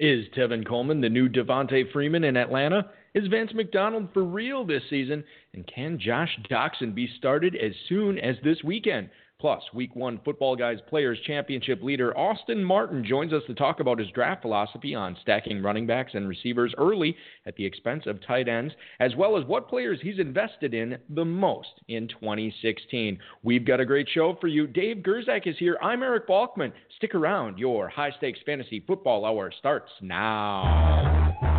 Is Tevin Coleman the new Devonta Freeman in Atlanta? Is Vance McDonald for real this season? And can Josh Doctson be started as soon as this weekend? Plus, Week 1 Football Guys Players Championship leader Austin Martin joins us to talk about his draft philosophy on stacking running backs and receivers early at the expense of tight ends, as well as what players he's invested in the most in 2016. We've got a great show for you. Dave Gerczak is here. I'm Eric Balkman. Stick around. Your high stakes fantasy football hour starts now.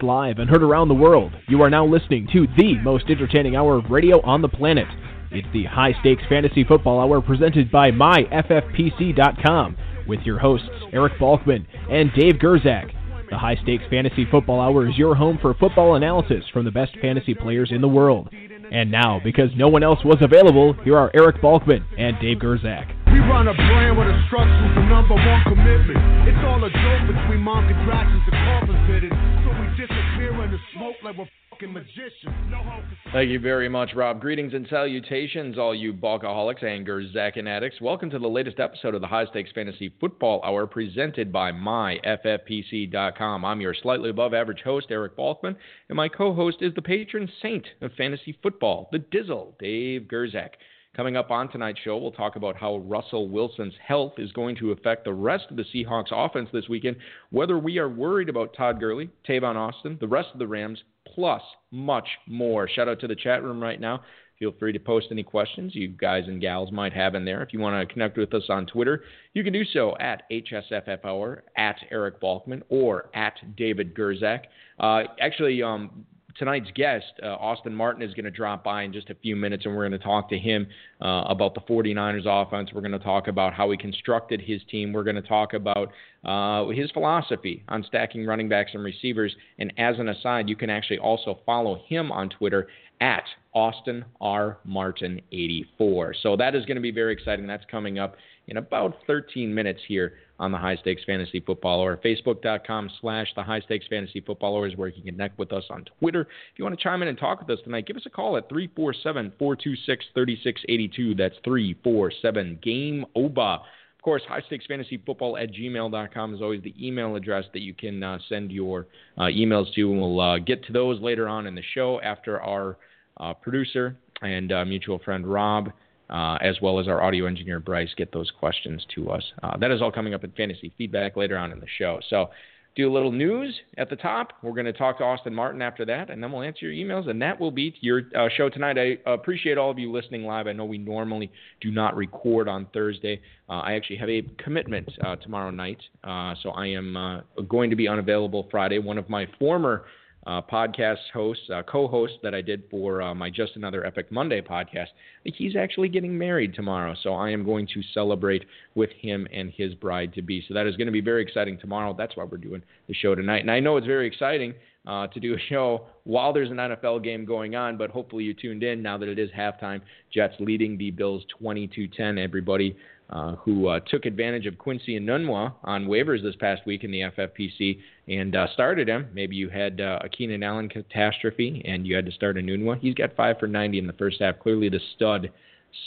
Broadcast live and heard around the world. You are now listening to the most entertaining hour of radio on the planet. It's the High Stakes Fantasy Football Hour presented by MyFFPC.com with your hosts Eric Balkman and Dave Gerczak. The High Stakes Fantasy Football Hour is your home for football analysis from the best fantasy players in the world. And now, because no one else was available, here are Eric Balkman and Dave Gerczak. We run a brand with a structure number one commitment. It's all a joke between and in the smoke like fucking Thank you very much, Rob. Greetings and salutations, all you bulkaholics and Gerczak and addicts. Welcome to the latest episode of the High Stakes Fantasy Football Hour presented by MyFFPC.com. I'm your slightly above average host, Eric Balkman, and my co host is the patron saint of fantasy football, the Dizzle, Dave Gerczak. Coming up on tonight's show, we'll talk about how Russell Wilson's health is going to affect the rest of the Seahawks offense this weekend, whether we are worried about Todd Gurley, Tavon Austin, the rest of the Rams, plus much more. Shout out to the chat room right now. Feel free to post any questions you guys and gals might have in there. If you want to connect with us on Twitter, you can do so at HSFF Hour, at Eric Balkman, or at David Gerczak. Uh, actually, um, tonight's guest, uh, Austin Martin, is going to drop by in just a few minutes, and we're going to talk to him uh, about the 49ers offense. We're going to talk about how he constructed his team. We're going to talk about uh, his philosophy on stacking running backs and receivers. And as an aside, you can actually also follow him on Twitter at Austin R. Martin 84. So that is going to be very exciting. That's coming up in about 13 minutes here on the High Stakes Fantasy Football. Facebook.com slash the High Stakes Fantasy Football is where you can connect with us on Twitter. If you want to chime in and talk with us tonight, give us a call at 347 426 3682. That's 347 Game OBA. Of course, high stakes fantasy football at gmail.com is always the email address that you can uh, send your uh, emails to. And we'll uh, get to those later on in the show after our uh, producer and uh, mutual friend Rob uh, as well as our audio engineer Bryce get those questions to us. Uh, that is all coming up in fantasy feedback later on in the show. So do a little news at the top. We're going to talk to Austin Martin after that, and then we'll answer your emails, and that will be your uh, show tonight. I appreciate all of you listening live. I know we normally do not record on Thursday. Uh, I actually have a commitment uh, tomorrow night, uh, so I am uh, going to be unavailable Friday. One of my former uh, podcast host, uh, co-host that I did for uh, my Just Another Epic Monday podcast. He's actually getting married tomorrow, so I am going to celebrate with him and his bride to be. So that is going to be very exciting tomorrow. That's why we're doing the show tonight, and I know it's very exciting. Uh, to do a show while there's an NFL game going on, but hopefully you tuned in now that it is halftime. Jets leading the Bills 22-10. Everybody uh, who uh, took advantage of Quincy Enunwa on waivers this past week in the FFPC and uh, started him. Maybe you had uh, a Keenan Allen catastrophe and you had to start Enunwa. He's got five for 90 in the first half. Clearly the stud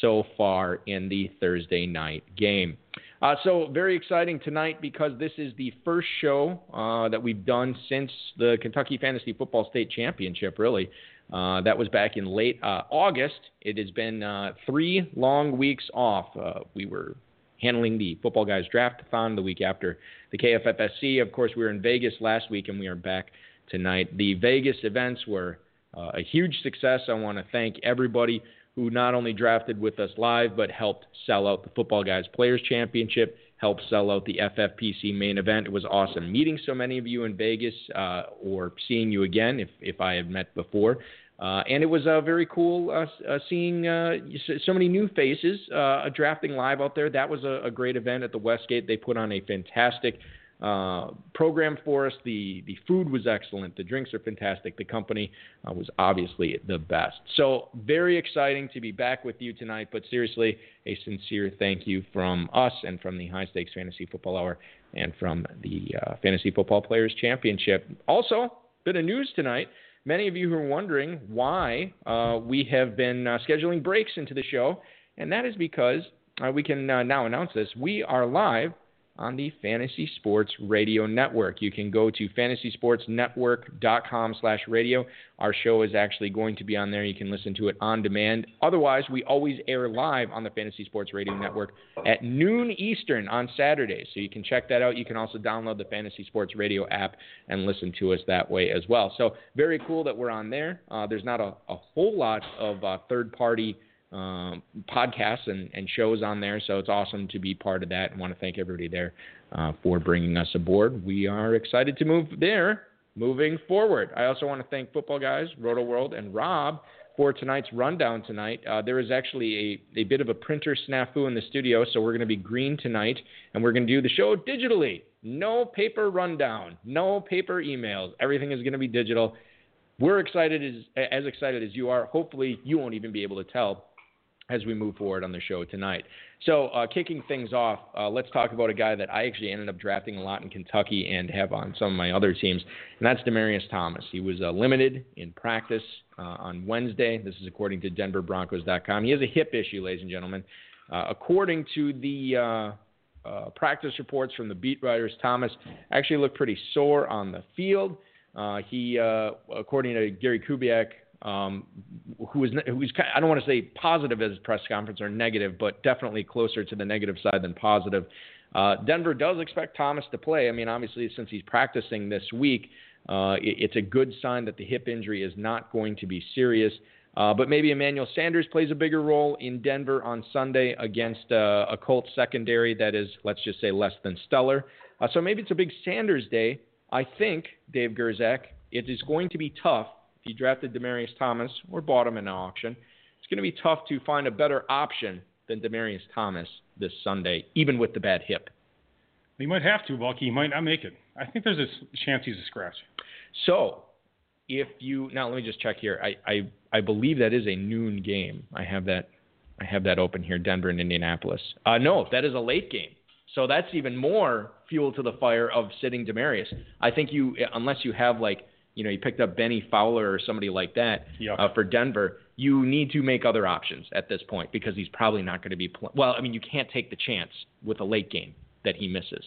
so far in the Thursday night game. Uh, so very exciting tonight because this is the first show uh, that we've done since the Kentucky Fantasy Football State Championship, really. Uh, that was back in late uh, August. It has been uh, three long weeks off. Uh, we were handling the Football Guys Draftathon the week after the KFFSC. Of course, we were in Vegas last week, and we are back tonight. The Vegas events were a huge success. I want to thank everybody who not only drafted with us live, but helped sell out the Football Guys Players Championship, helped sell out the FFPC main event. It was awesome meeting so many of you in Vegas uh, or seeing you again if, if I had met before. Uh, and it was uh, very cool uh, uh seeing uh, so many new faces uh, drafting live out there. That was a, a, great event at the Westgate. They put on a fantastic uh, program for us. The the food was excellent. The drinks are fantastic. The company uh, was obviously the best. So very exciting to be back with you tonight. But seriously, a sincere thank you from us and from the High Stakes Fantasy Football Hour and from the uh, Fantasy Football Players Championship. Also, bit of news tonight. Many of you who are wondering why uh, we have been uh, scheduling breaks into the show, and that is because we can now announce this. We are live on the Fantasy Sports Radio Network. You can go to fantasysportsnetwork.com slash radio. Our show is actually going to be on there. You can listen to it on demand. Otherwise, we always air live on the Fantasy Sports Radio Network at noon Eastern on Saturdays. So you can check that out. You can also download the Fantasy Sports Radio app and listen to us that way as well. So very cool that we're on there. Uh, there's not a, a, whole lot of uh, third-party – um, podcasts and, and, shows on there. So it's awesome to be part of that and want to thank everybody there uh, for bringing us aboard. We are excited to move there moving forward. I also want to thank Football Guys, Roto World, and Rob for tonight's rundown tonight. Uh, there is actually a, a bit of a printer snafu in the studio, so we're going to be green tonight, and we're going to do the show digitally. No paper rundown, no paper emails. Everything is going to be digital. We're excited as, as excited as you are. Hopefully, you won't even be able to tell as we move forward on the show tonight. So, uh, kicking things off, uh, let's talk about a guy that I actually ended up drafting a lot in Kentucky and have on some of my other teams, and that's Demaryius Thomas. He was uh, limited in practice uh, on Wednesday. This is according to DenverBroncos.com. He has a hip issue, ladies and gentlemen. Uh, according to the uh, practice reports from the beat writers, Thomas actually looked pretty sore on the field. he, according to Gary Kubiak, um, I don't want to say positive as press conference or negative, but definitely closer to the negative side than positive. Uh, Denver does expect Thomas to play. I mean, obviously, since he's practicing this week, uh, it, it's a good sign that the hip injury is not going to be serious. Uh, but maybe Emmanuel Sanders plays a bigger role in Denver on Sunday against uh, a Colts secondary that is, let's just say, less than stellar. Uh, so maybe it's a big Sanders day. I think, Dave Gerczak, it is going to be tough you drafted Demaryius Thomas or bought him in an auction, it's going to be tough to find a better option than Demaryius Thomas this Sunday, even with the bad hip. He might have to, Bucky. He might not make it. I think there's a chance he's a scratch. So, if you now let me just check here. I, I I believe that is a noon game. I have that I have that open here. Denver and Indianapolis. Uh, no, that is a late game. So that's even more fuel to the fire of sitting Demaryius. I think you unless you have like you know, you picked up Benny Fowler or somebody like that uh, for Denver. You need to make other options at this point because he's probably not going to be. Pl- well, I mean, you can't take the chance with a late game that he misses.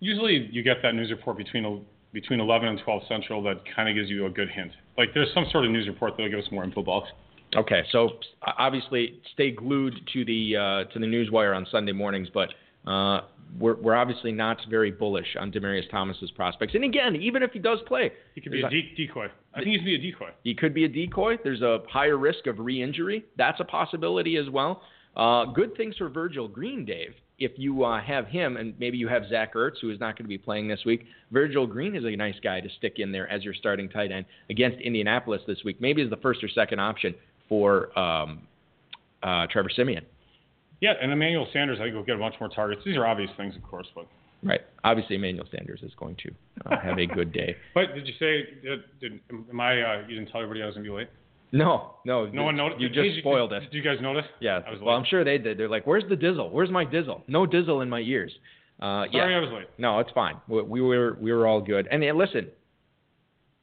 Usually, you get that news report between between 11 and 12 Central that kind of gives you a good hint. Like there's some sort of news report that'll give us more info box. Okay, so obviously stay glued to the uh, to the news wire on Sunday mornings, but uh, we're, we're obviously not very bullish on Demaryius Thomas's prospects. And again, even if he does play, he could be a de- decoy. I think he's be a decoy. He could be a decoy. There's a higher risk of re-injury. That's a possibility as well. Uh, good things for Virgil Green, Dave. If you uh, have him, and maybe you have Zach Ertz, who is not going to be playing this week, Virgil Green is a nice guy to stick in there as your starting tight end against Indianapolis this week. Maybe as the first or second option for um, uh, Trevor Siemian. Yeah, and Emmanuel Sanders, I think, will get a bunch more targets. These are obvious things, of course, but. Right. Obviously, Emmanuel Sanders is going to uh, have a good day. but did you say? Did, am I? Uh, you didn't tell everybody I was going to be late. No, no. No one noticed. You just did, spoiled did, it. Did you guys notice? Yeah. I was well. I'm sure they did. They're like, "Where's the Dizzle? Where's my Dizzle? No Dizzle in my ears." Uh, Sorry, yeah. I was late. No, it's fine. We, we were we were all good. And, and listen,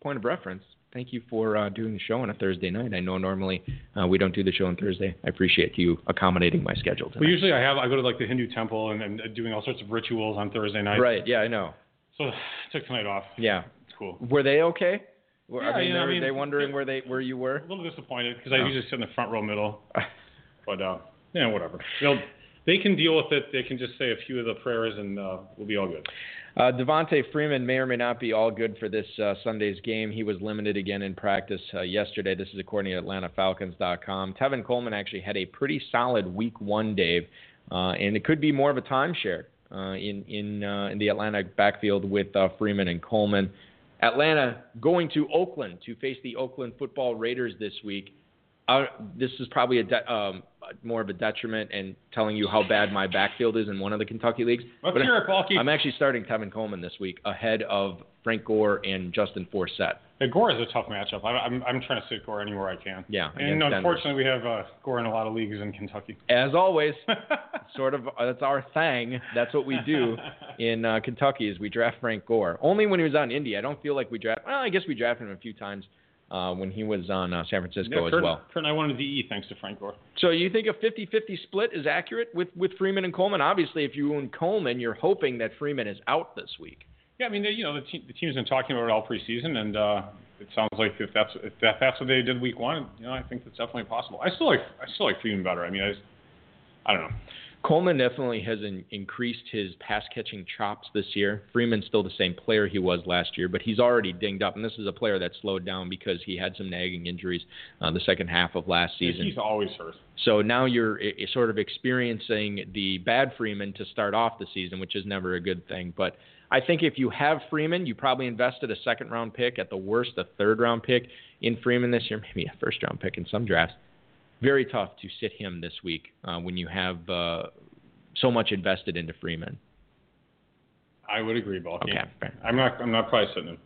point of reference thank you for uh, doing the show on a Thursday night. I know normally uh, we don't do the show on Thursday. I appreciate you accommodating my schedule. Tonight. Well, usually I have I go to like the Hindu temple and, and doing all sorts of rituals on Thursday night. Right. Yeah, I know. So I took tonight off. Yeah. It's cool. Were they okay? Yeah, I mean, you know, they, I mean, they wondering where they where you were? A little disappointed because I Oh. usually sit in the front row middle. But uh, yeah, whatever. They'll they can deal with it. They can just say a few of the prayers and uh, we'll be all good. Uh, Devonta Freeman may or may not be all good for this uh, Sunday's game. He was limited again in practice uh, yesterday. This is according to AtlantaFalcons.com. Tevin Coleman actually had a pretty solid Week One, Dave, uh, and it could be more of a timeshare uh, in in uh, in the Atlanta backfield with Freeman and Coleman. Atlanta going to Oakland to face the Oakland Football Raiders this week. Uh, this is probably a, de- um, more of a detriment and telling you how bad my backfield is in one of the Kentucky leagues. Let's but hear it, Balky. I'm actually starting Tevin Coleman this week ahead of Frank Gore and Justin Forsett. Yeah, Gore is a tough matchup. I, I'm I'm trying to sit Gore anywhere I can. Yeah, And against Denver. unfortunately, we have uh, Gore in a lot of leagues in Kentucky. As always, sort of uh, that's our thing. That's what we do in uh, Kentucky is we draft Frank Gore. Only when he was on Indy. I don't feel like we draft. Well, I guess we drafted him a few times uh, when he was on uh, San Francisco Yeah, as well. Kurt and I won a DE thanks to Frank Gore. So you think a 50-50 split is accurate with with Freeman and Coleman? Obviously, if you own Coleman, you're hoping that Freeman is out this week. Yeah, I mean, they, you know, the, team, the team's been talking about it all preseason, and uh, it sounds like if that's if that, that's what they did week one, you know, I think that's definitely possible. I still like I still like Freeman better. I mean, I, just, I don't know. Coleman definitely has in, increased his pass catching chops this year. Freeman's still the same player he was last year, but he's already dinged up. And this is a player that slowed down because he had some nagging injuries uh, the second half of last season. He's always hurt. So now you're sort of experiencing the bad Freeman to start off the season, which is never a good thing. But I think if you have Freeman, you probably invested a second round pick, at the worst, a third round pick in Freeman this year, maybe a first round pick in some drafts. Very tough to sit him this week uh, when you have uh, so much invested into Freeman. I would agree, Balky. Okay, fair. I'm not I'm not probably sitting him.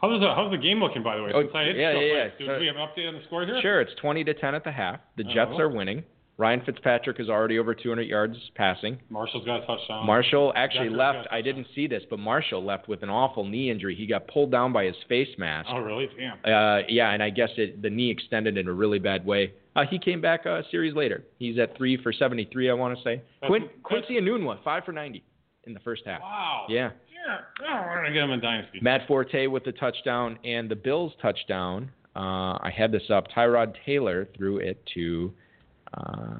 How's the how's the game looking by the way? Oh, yeah, yeah, yeah. Do So- we have an update on the score here? Sure, it's 20 to 10 at the half. The Jets Oh. are winning. Ryan Fitzpatrick is already over 200 yards passing. Marshall's got a touchdown. Marshall actually left. I didn't see this, but Marshall left with an awful knee injury. He got pulled down by his face mask. Oh really? Damn. Uh, yeah, and I guess it, the knee extended in a really bad way. Uh, he came back uh, a series later. He's at three for 73, I want to say. Quin, Quincy Enunwa, five for 90 in the first half. Wow. Yeah. Yeah. Oh, we're gonna get him in dynasty. Matt Forte with the touchdown and the Bills touchdown. Uh, I had this up. Tyrod Taylor threw it to uh,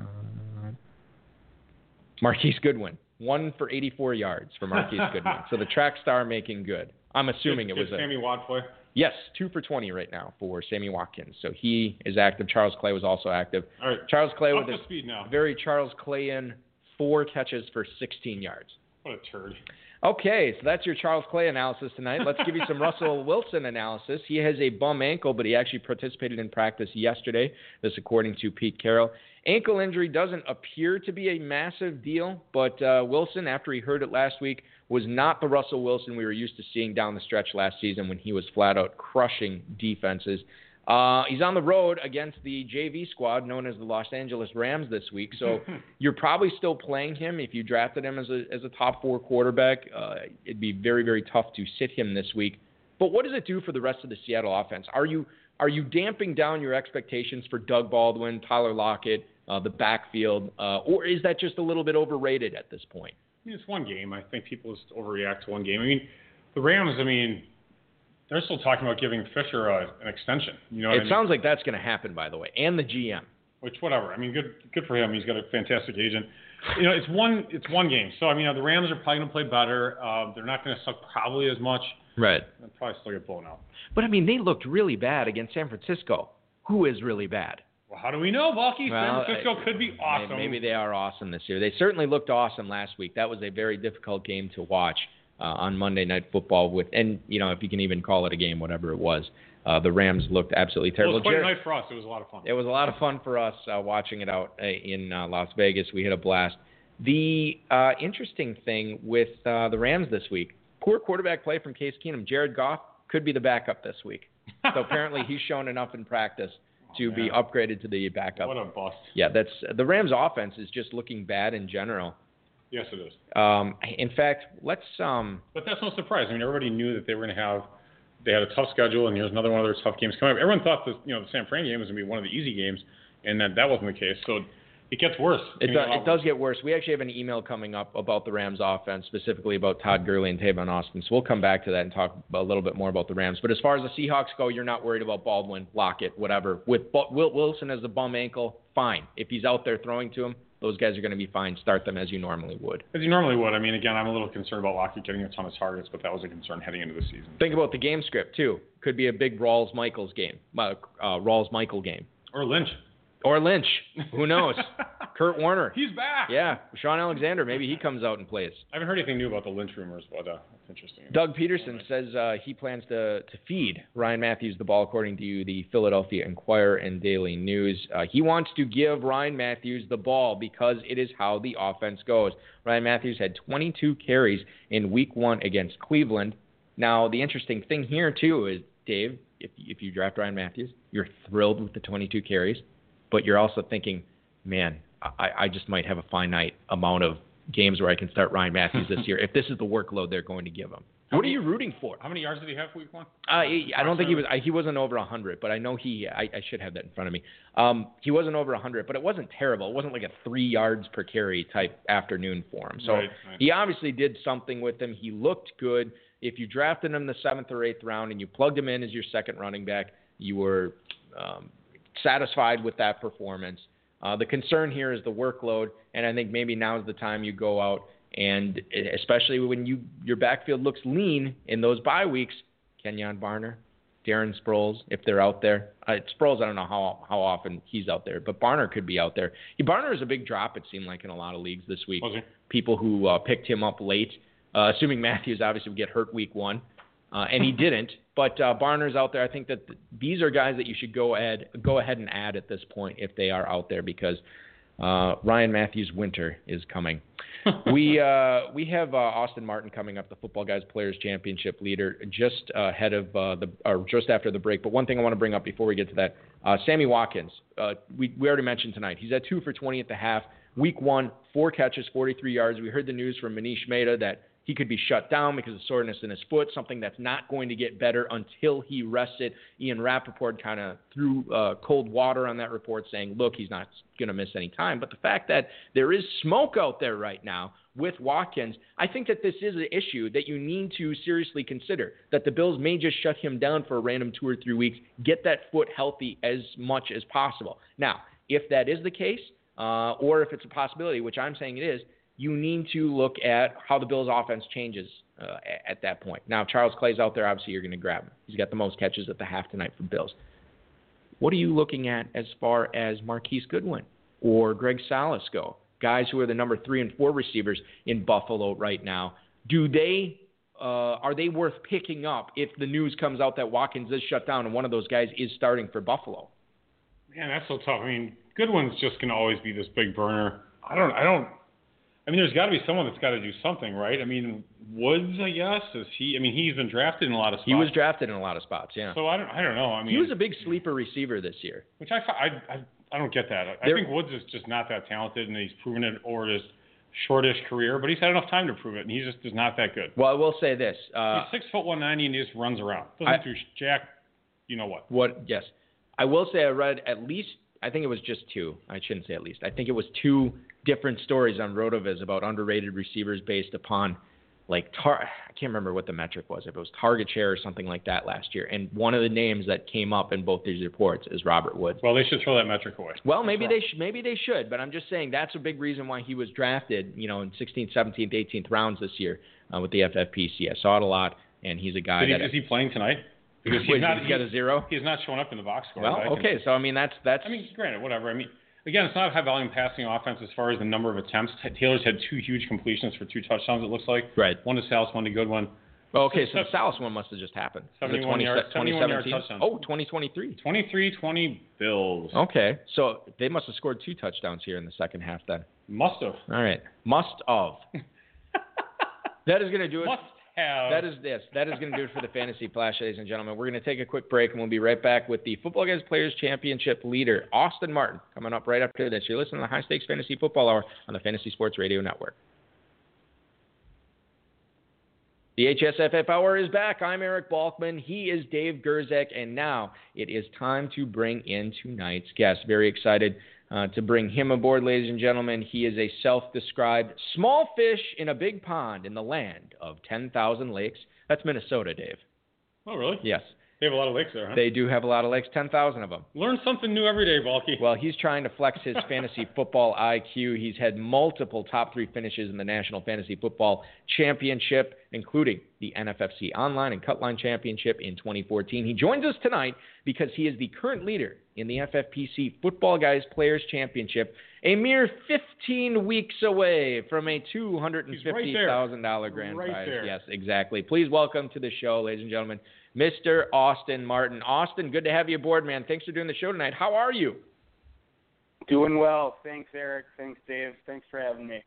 Marquise Goodwin. One for 84 yards for Marquise Goodwin. So the track star making good. I'm assuming Did- it was did a Sammy Watt play. Yes, two for 20 right now for Sammy Watkins. So he is active. Charles Clay was also active. All right. Charles Clay with his speed now. very Charles Clayan four catches for 16 yards. What a turd. Okay, so that's your Charles Clay analysis tonight. Let's give you some Russell Wilson analysis. He has a bum ankle, but he actually participated in practice yesterday. This, according to Pete Carroll. Ankle injury doesn't appear to be a massive deal, but uh, Wilson, after he heard it last week, was not the Russell Wilson we were used to seeing down the stretch last season when he was flat out crushing defenses. Uh, he's on the road against the JV squad known as the Los Angeles Rams this week, so you're probably still playing him if you drafted him as a as a top four quarterback. Uh, it'd be very very tough to sit him this week. But what does it do for the rest of the Seattle offense? Are you are you damping down your expectations for Doug Baldwin, Tyler Lockett, uh, the backfield, uh, or is that just a little bit overrated at this point? I mean, it's one game. I think people just overreact to one game. I mean, the Rams. I mean, they're still talking about giving Fisher a, an extension. You know, It I mean? sounds like that's going to happen, by the way, and the GM. which whatever. I mean, good good for him. He's got a fantastic agent. You know, it's one it's one game. So I mean, the Rams are probably going to play better. Uh, they're not going to suck probably as much. Right. They'll probably still get blown out. But I mean, they looked really bad against San Francisco. Who is really bad? Well, how do we know, Balky? Well, San Francisco could be awesome. Maybe they are awesome this year. They certainly looked awesome last week. That was a very difficult game to watch uh, on Monday Night Football. With and you know if you can even call it a game, whatever it was, uh, the Rams looked absolutely terrible. it was quite a night for us. It was a lot of fun. it was a lot of fun for us uh, watching it out uh, in uh, Las Vegas. We had a blast. The uh, interesting thing with uh, the Rams this week, poor quarterback play from Case Keenum. Jared Goff could be the backup this week. So apparently he's shown enough in practice to be upgraded to the backup. What a bust. Yeah, that's the Rams' offense is just looking bad in general. Yes, it is. Um, in fact, let's um, But that's no surprise. I mean, everybody knew that they were going to have. They had a tough schedule, and here's another one of their tough games coming up. Everyone thought that you know the San Fran game was going to be one of the easy games, and that that wasn't the case. So it gets worse. It, I do, it does get worse. We actually have an email coming up about the Rams offense, specifically about Todd Gurley and Tavon Austin. So we'll come back to that and talk a little bit more about the Rams. But as far as the Seahawks go, you're not worried about Baldwin, Lockett, whatever. With Wilson as a bum ankle, fine. If he's out there throwing to him, those guys are going to be fine. Start them as you normally would. As you normally would. I mean, again, I'm a little concerned about Lockett getting a ton of targets, but that was a concern heading into the season. Think about the game script too. Could be a big Rawls Michaels game, uh, uh, Rawls Michael game, Or Lynch. Or Lynch. Who knows? Kurt Warner. He's back. Yeah, Shaun Alexander. Maybe he comes out and plays. I haven't heard anything new about the Lynch rumors, but uh, interesting. Doug Pederson says uh, he plans to, to feed Ryan Mathews the ball, according to the Philadelphia Inquirer and Daily News. Uh, he wants to give Ryan Mathews the ball because it is how the offense goes. Ryan Mathews had 22 carries in week one against Cleveland. Now, the interesting thing here, too, is, Dave, if, if you draft Ryan Mathews, you're thrilled with the 22 carries, but you're also thinking, man, I, I just might have a finite amount of games where I can start Ryan Mathews this year if this is the workload they're going to give him. How what many- are you rooting for? How many yards did he have week one? Uh, he- I don't think he was. I, he wasn't over 100, but I know he. I, I should have that in front of me. Um, he wasn't over 100, but it wasn't terrible. It wasn't like a three yards per carry type afternoon for him. So Right, right. he obviously did something with him. He looked good. If you drafted him the seventh or eighth round and you plugged him in as your second running back, you were um, satisfied with that performance. Uh, the concern here is the workload, and I think maybe now is the time you go out and especially when you your backfield looks lean in those bye weeks, Kenjon Barner, Darren Sproles, if they're out there. Uh, Sproles, I don't know how how often he's out there, but Barner could be out there. He, Barner is a big drop. It seemed like in a lot of leagues this week. He? People who uh, picked him up late, uh, assuming Mathews obviously would get hurt week one, uh, and he didn't. But uh, Barner's out there. I think that th- these are guys that you should go ahead go ahead and add at this point if they are out there because uh, Ryan Mathews winter is coming. we uh, we have uh, Austin Martin coming up, the Football Guys Players Championship leader, just uh, ahead of uh, the or just after the break. But one thing I want to bring up before we get to that, uh, Sammy Watkins. Uh, we we already mentioned tonight. He's at two for 20 at the half. Week one, four catches, 43 yards. We heard the news from Manish Mehta that he could be shut down because of soreness in his foot, something that's not going to get better until he rests it. Ian Rapoport kind of threw uh, cold water on that report, saying, look, he's not going to miss any time. But the fact that there is smoke out there right now with Watkins, I think that this is an issue that you need to seriously consider. That the Bills may just shut him down for a random two or three weeks, get that foot healthy as much as possible. Now, if that is the case, uh, or if it's a possibility, which I'm saying it is, you need to look at how the Bills' offense changes uh, at that point. Now, Charles Clay's out there, obviously you're going to grab him. He's got the most catches at the half tonight for Bills. What are you looking at as far as Marquise Goodwin or Greg Salas go? Guys who are the number three and four receivers in Buffalo right now. Do they uh, are they worth picking up if the news comes out that Watkins is shut down and one of those guys is starting for Buffalo? Man, that's so tough. I mean, Goodwin's just going to always be this big burner. I don't. I don't. I mean, there's got to be someone that's got to do something, right? I mean, Woods, I guess, is he? I mean, he's been drafted in a lot of spots. He was drafted in a lot of spots, yeah. So I don't. I don't know. I mean, He was a big sleeper receiver this year. which I, I, I, I don't get that. I There- think Woods is just not that talented, and he's proven it over his shortish career. But he's had enough time to prove it, and he just is not that good. Well, I will say this. Uh, he's six foot one ninety, and he just runs around. Doesn't I- do jack. You know what? what? Yes, I will say I read at least. I think it was just two. I shouldn't say at least. I think it was two different stories on Rotoviz about underrated receivers based upon like tar- I can't remember what the metric was. If it was target share or something like that last year. And one of the names that came up in both these reports is Robert Woods. Well, they should throw that metric away. Well, maybe they should. maybe they should, but I'm just saying that's a big reason why he was drafted, you know, in 16th, 17th, 18th rounds this year uh, with the FFPC. I saw it a lot, and he's a guy he, that is he playing tonight? Because he's Wait, not. he's got a zero. He's not showing up in the box score. Well, can- okay, so I mean that's that's. I mean, granted, whatever. I mean, again, it's not a high volume passing offense as far as the number of attempts. Taylor's had two huge completions for two touchdowns. It looks like. right. One to Salas, one to Goodwin. Well, okay, so So- the Salas one must have just happened. Was it 71 yard- 71 yard 2017? touchdown. Oh, 2023. 23-20 Bills. Okay, so they must have scored two touchdowns here in the second half then. Must have. All right, must of. that is going to do it. Must. That is this. That is going to do it for the Fantasy Flash, ladies and gentlemen. We're going to take a quick break, and we'll be right back with the Football Guys Players Championship leader, Austin Martin, coming up right after this. You're listening to the High Stakes Fantasy Football Hour on the Fantasy Sports Radio Network. The HSFF Hour is back. I'm Eric Balkman. He is Dave Gerczak, and now it is time to bring in tonight's guest. Very excited uh, to bring him aboard, ladies and gentlemen. He is a self-described small fish in a big pond in the land of 10,000 lakes. That's Minnesota, Dave. oh, really? Yes. They have a lot of lakes there, huh? They do have a lot of lakes, 10,000 of them. Learn something new every day, Balky. Well, he's trying to flex his fantasy football IQ. He's had multiple top three finishes in the National Fantasy Football Championship, including the NFFC Online and Cutline Championship in 2014. He joins us tonight because he is the current leader in the FFPC Football Guys Players Championship, a mere 15 weeks away from a $250,000 grand Right prize. there. Yes, exactly. Please welcome to the show, ladies and gentlemen, Mr. Austin Martin. Austin, good to have you aboard, man. Thanks for doing the show tonight. How are you? Doing well. Thanks, Eric. Thanks, Dave. Thanks for having me.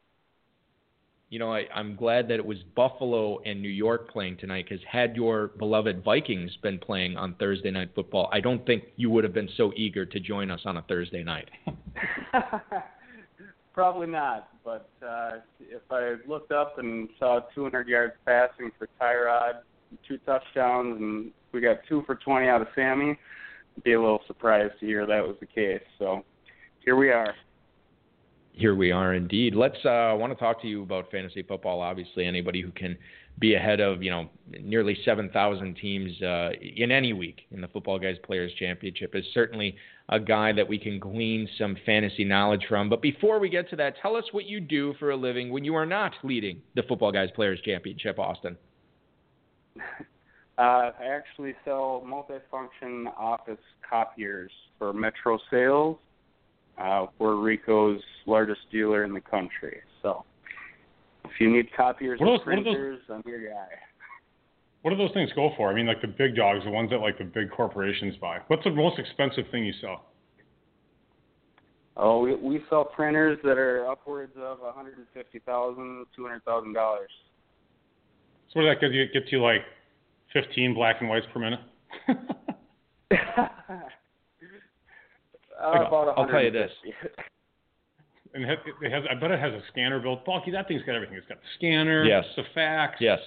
You know, I, I'm glad that it was Buffalo and New York playing tonight because had your beloved Vikings been playing on Thursday night football, I don't think you would have been so eager to join us on a Thursday night. Probably not, but uh, if I looked up and saw 200 yards passing for Tyrod, two touchdowns, and we got two for 20 out of Sammy, I'd be a little surprised to hear that was the case. So here we are. Here we are indeed. Let's uh, I want to talk to you about fantasy football. Obviously, anybody who can be ahead of you know nearly 7,000 teams uh, in any week in the Football Guys Players Championship is certainly a guy that we can glean some fantasy knowledge from. But before we get to that, tell us what you do for a living when you are not leading the Football Guys Players Championship, Austin. Uh, I actually sell multifunction office copiers for Metro Sales. Uh, we're Ricoh's largest dealer in the country. So if you need copiers What and those- what those- printers, I'm your guy. What do those things go for? I mean, like the big dogs, the ones that like the big corporations buy. What's the most expensive thing you sell? Oh, we we sell printers that are upwards of one hundred and fifty thousand, two hundred thousand dollars. So what does that get you? Get you like 15 black and whites per minute? About I'll tell you this. and it has, I bet it has a scanner built. Bulky, that thing's got everything. It's got the scanner, Yes. the fax, Yes,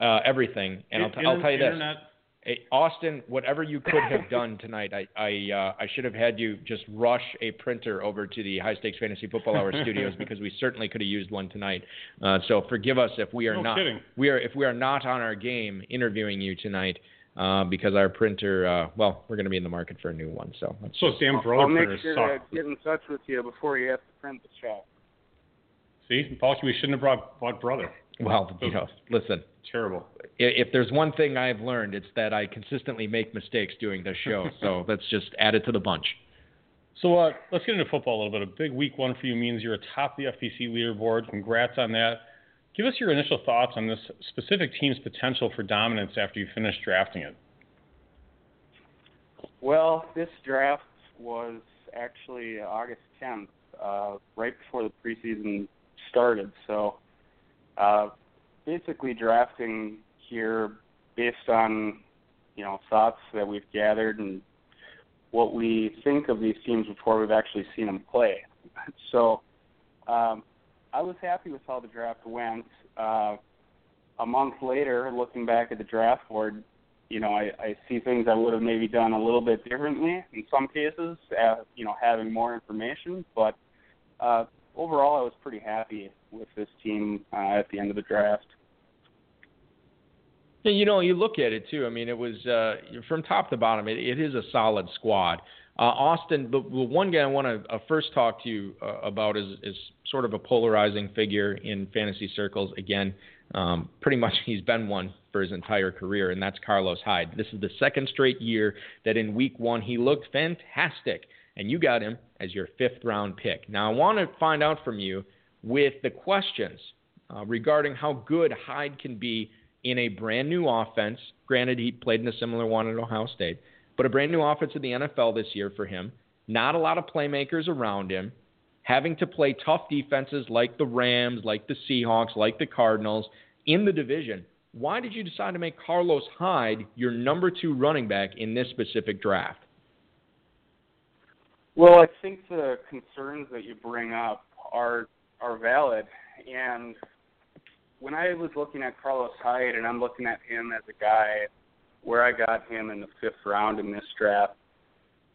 uh, everything. And I'll, t- I'll tell you this. internet. Hey, Austin, whatever you could have done tonight, I I, uh, I should have had you just rush a printer over to the High Stakes Fantasy Football Hour studios because we certainly could have used one tonight. Uh, so forgive us if we are No not kidding. we are if we are not on our game interviewing you tonight uh, because our printer. Uh, well, we're going to be in the market for a new one. So that's So damn brother I'll make sure suck. to get in touch with you before you have to print the check. See, Bulky, we shouldn't have brought, brought brother. well, you know, listen. Terrible. if there's one thing I've learned, it's that I consistently make mistakes doing this show. So let's just add it to the bunch. So uh, let's get into football a little bit. A big week one for you means you're atop the FPC leaderboard. Congrats on that. Give us your initial thoughts on this specific team's potential for dominance after you finish drafting it. Well, this draft was actually August 10th, uh, right before the preseason started. So, uh, basically drafting here based on, you know, thoughts that we've gathered and what we think of these teams before we've actually seen them play. So, um, I was happy with how the draft went. Uh, a month later, looking back at the draft board, you know, I, I see things I would have maybe done a little bit differently in some cases, uh, you know, having more information. But uh, overall, I was pretty happy with this team uh, at the end of the draft. Yeah, you know, you look at it too. I mean, it was uh, from top to bottom. It, it is a solid squad. Uh, Austin, the, the one guy I want to uh, first talk to you uh, about is, is sort of a polarizing figure in fantasy circles. Again, um, pretty much he's been one for his entire career, and that's Carlos Hyde. This is the second straight year that in Week One he looked fantastic, and you got him as your fifth round pick. Now I want to find out from you with the questions uh, regarding how good Hyde can be in a brand new offense. Granted, he played in a similar one at Ohio State, but a brand new offense in the NFL this year for him. Not a lot of playmakers around him. Having to play tough defenses like the Rams, like the Seahawks, like the Cardinals in the division. Why did you decide to make Carlos Hyde your number two running back in this specific draft? Well, I think the concerns that you bring up are are valid, and when I was looking at Carlos Hyde and I'm looking at him as a guy where I got him in the fifth round in this draft,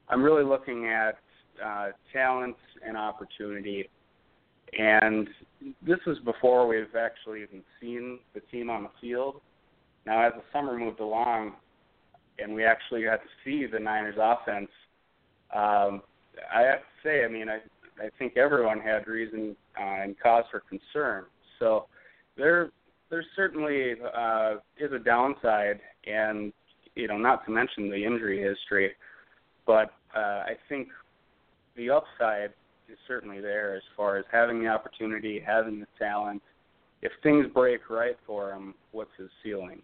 I'm really looking at uh, talent and opportunity. And this was before we've actually even seen the team on the field. Now, as the summer moved along, and we actually got to see the Niners offense. Um, I have to say, I mean, I I think everyone had reason uh, and cause for concern. So there there certainly uh, is a downside, and you know, not to mention the injury history, but uh, I think the upside is certainly there as far as having the opportunity, having the talent. If things break right for him, what's his ceiling?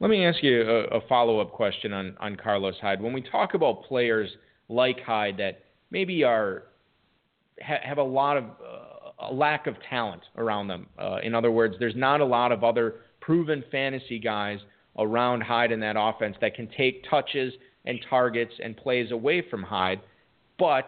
Let me ask you a, a follow up question on, on Carlos Hyde. When we talk about players like Hyde that maybe are ha, have a lot of uh, a lack of talent around them. Uh, in other words, there's not a lot of other proven fantasy guys around Hyde in that offense that can take touches and targets and plays away from Hyde, but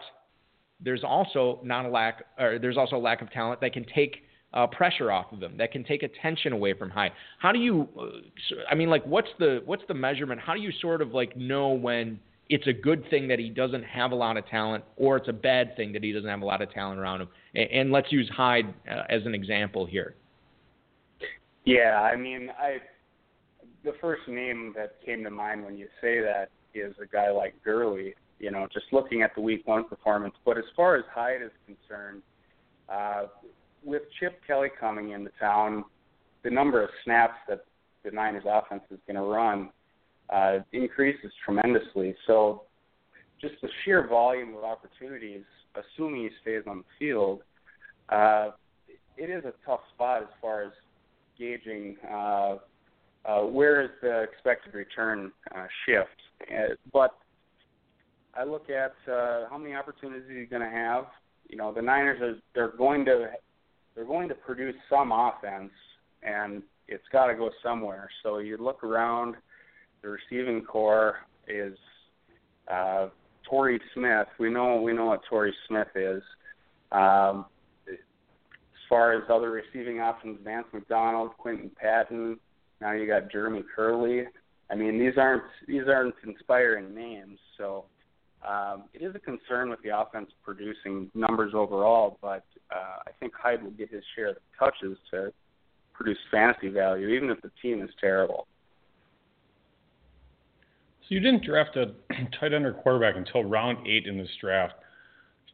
there's also not a lack or there's also a lack of talent that can take uh, pressure off of them that can take attention away from Hyde. How do you? Uh, I mean, like, what's the what's the measurement? How do you sort of like know when it's a good thing that he doesn't have a lot of talent, or it's a bad thing that he doesn't have a lot of talent around him. And, and let's use Hyde uh, as an example here. Yeah, I mean, I the first name that came to mind when you say that is a guy like Gurley. You know, just looking at the Week One performance. But as far as Hyde is concerned, uh, with Chip Kelly coming into town, the number of snaps that the Niners offense is going to run uh, increases tremendously. So just the sheer volume of opportunities, assuming he stays on the field, uh, it is a tough spot as far as gauging uh, uh, where is the expected return uh, shift. Uh, but I look at uh, how many opportunities he's going to have. You know, the Niners are they're going to they're going to produce some offense, and it's got to go somewhere. So you look around the receiving corps is uh, Torrey Smith. We know we know what Torrey Smith is. Um, far as other receiving options, Vance McDonald, Quinton Patton. Now you got Jeremy Kerley. I mean, these aren't these aren't inspiring names. So um, it is a concern with the offense producing numbers overall. But uh, I think Hyde will get his share of touches to produce fantasy value, even if the team is terrible. So you didn't draft a tight end or quarterback until round eight in this draft.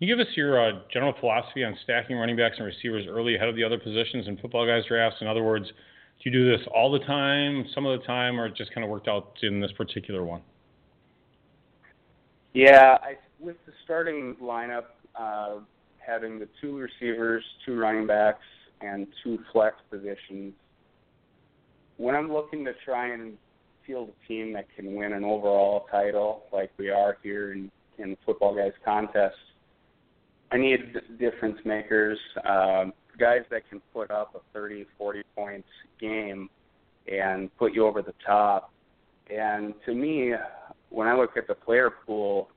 Can you give us your uh, general philosophy on stacking running backs and receivers early ahead of the other positions in football guys drafts? In other words, do you do this all the time, some of the time, or just kind of worked out in this particular one? Yeah, I, with the starting lineup, uh, having the two receivers, two running backs, and two flex positions, when I'm looking to try and field a team that can win an overall title like we are here in, in the Football Guys contest, I need difference makers, um, guys that can put up a 30, 40 points game and put you over the top. And to me, when I look at the player pool,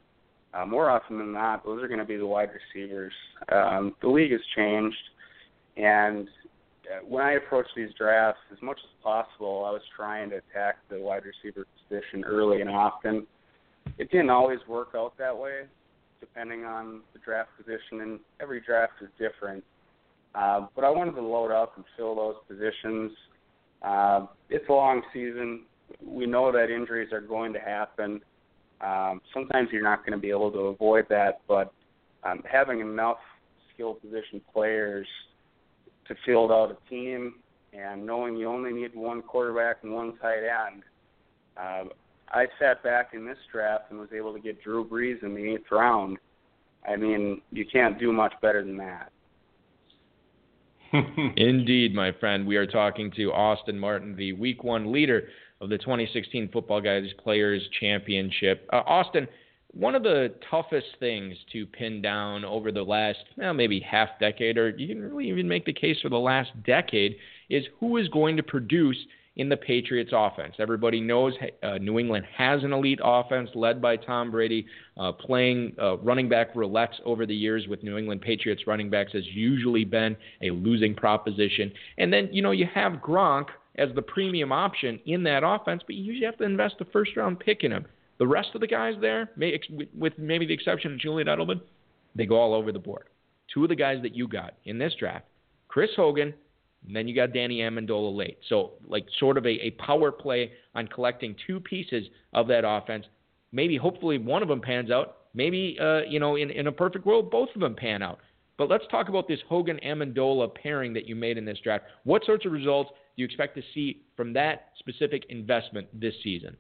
uh, more often than not, those are going to be the wide receivers. Um, the league has changed, and when I approach these drafts, as much as possible, I was trying to attack the wide receiver position early and often. It didn't always work out that way, depending on the draft position, and every draft is different. Uh, but I wanted to load up and fill those positions. Uh, it's a long season. We know that injuries are going to happen. Um, sometimes you're not going to be able to avoid that, but um, having enough skill position players – to field out a team, and knowing you only need one quarterback and one tight end, uh, I sat back in this draft and was able to get Drew Brees in the eighth round. I mean, you can't do much better than that. Indeed, my friend. We are talking to Austin Martin, the Week One leader of the 2016 Football Guys Players Championship. Uh, Austin, one of the toughest things to pin down over the last well, maybe half decade, or you can really even make the case for the last decade, is who is going to produce in the Patriots offense. Everybody knows uh, New England has an elite offense led by Tom Brady, uh, playing uh, running back roulettes over the years with New England Patriots running backs has usually been a losing proposition. And then, you know, you have Gronk as the premium option in that offense, but you usually have to invest a first round pick in him. The rest of the guys there, with maybe the exception of Julian Edelman, they go all over the board. Two of the guys that you got in this draft, Chris Hogan, And then you got Danny Amendola late. So, like, sort of a, a power play on collecting two pieces of that offense. Maybe, hopefully, one of them pans out. Maybe, uh, you know, in, in a perfect world, both of them pan out. But let's talk about this Hogan Amendola pairing that you made in this draft. What sorts of results do you expect to see from that specific investment this season?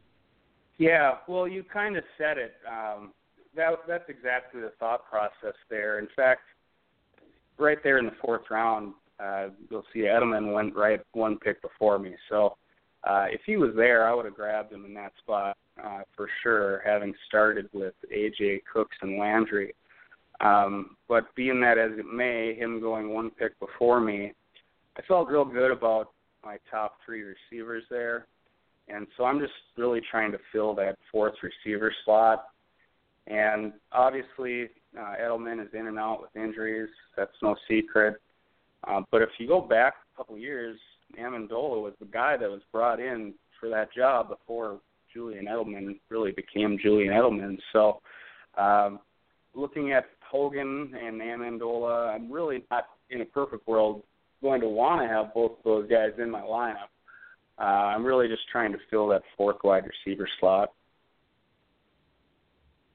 Yeah, well, you kind of said it. Um, that that's exactly the thought process there. In fact, right there in the fourth round, uh, you'll see Edelman went right one pick before me. So uh, if he was there, I would have grabbed him in that spot uh, for sure, having started with AJ Cooks and Landry. Um, but being that as it may, him going one pick before me, I felt real good about my top three receivers there. And so I'm just really trying to fill that fourth receiver slot. And obviously, uh, Edelman is in and out with injuries. That's no secret. Uh, but if you go back a couple years, Amendola was the guy that was brought in for that job before Julian Edelman really became Julian Edelman. So, um, looking at Hogan and Amendola, I'm really not in a perfect world going to want to have both of those guys in my lineup. Uh, I'm really just trying to fill that fourth wide receiver slot.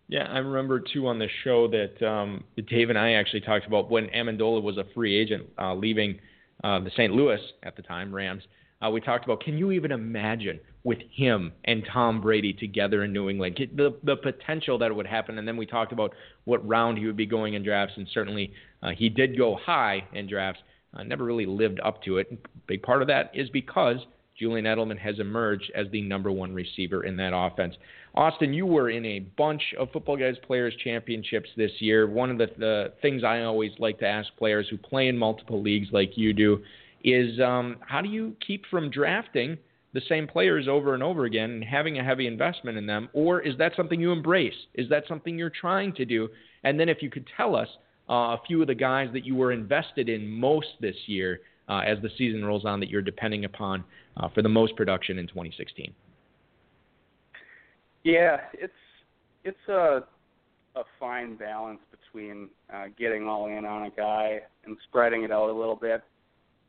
Yeah, I remember too on the show that um, Dave and I actually talked about when Amendola was a free agent uh, leaving uh, the St. Louis at the time Rams. Uh, we talked about can you even imagine with him and Tom Brady together in New England the the potential that would happen, and then we talked about what round he would be going in drafts, and certainly uh, he did go high in drafts. Uh, never really lived up to it. Big part of that is because Julian Edelman has emerged as the number one receiver in that offense. Austin, you were in a bunch of Footballguys Players Championships this year. One of the, the things I always like to ask players who play in multiple leagues like you do is um, how do you keep from drafting the same players over and over again and having a heavy investment in them? Or is that something you embrace? Is that something you're trying to do? And then if you could tell us uh, a few of the guys that you were invested in most this year uh, as the season rolls on that you're depending upon uh, for the most production in 2016? Yeah, it's it's a a fine balance between uh, getting all in on a guy and spreading it out a little bit.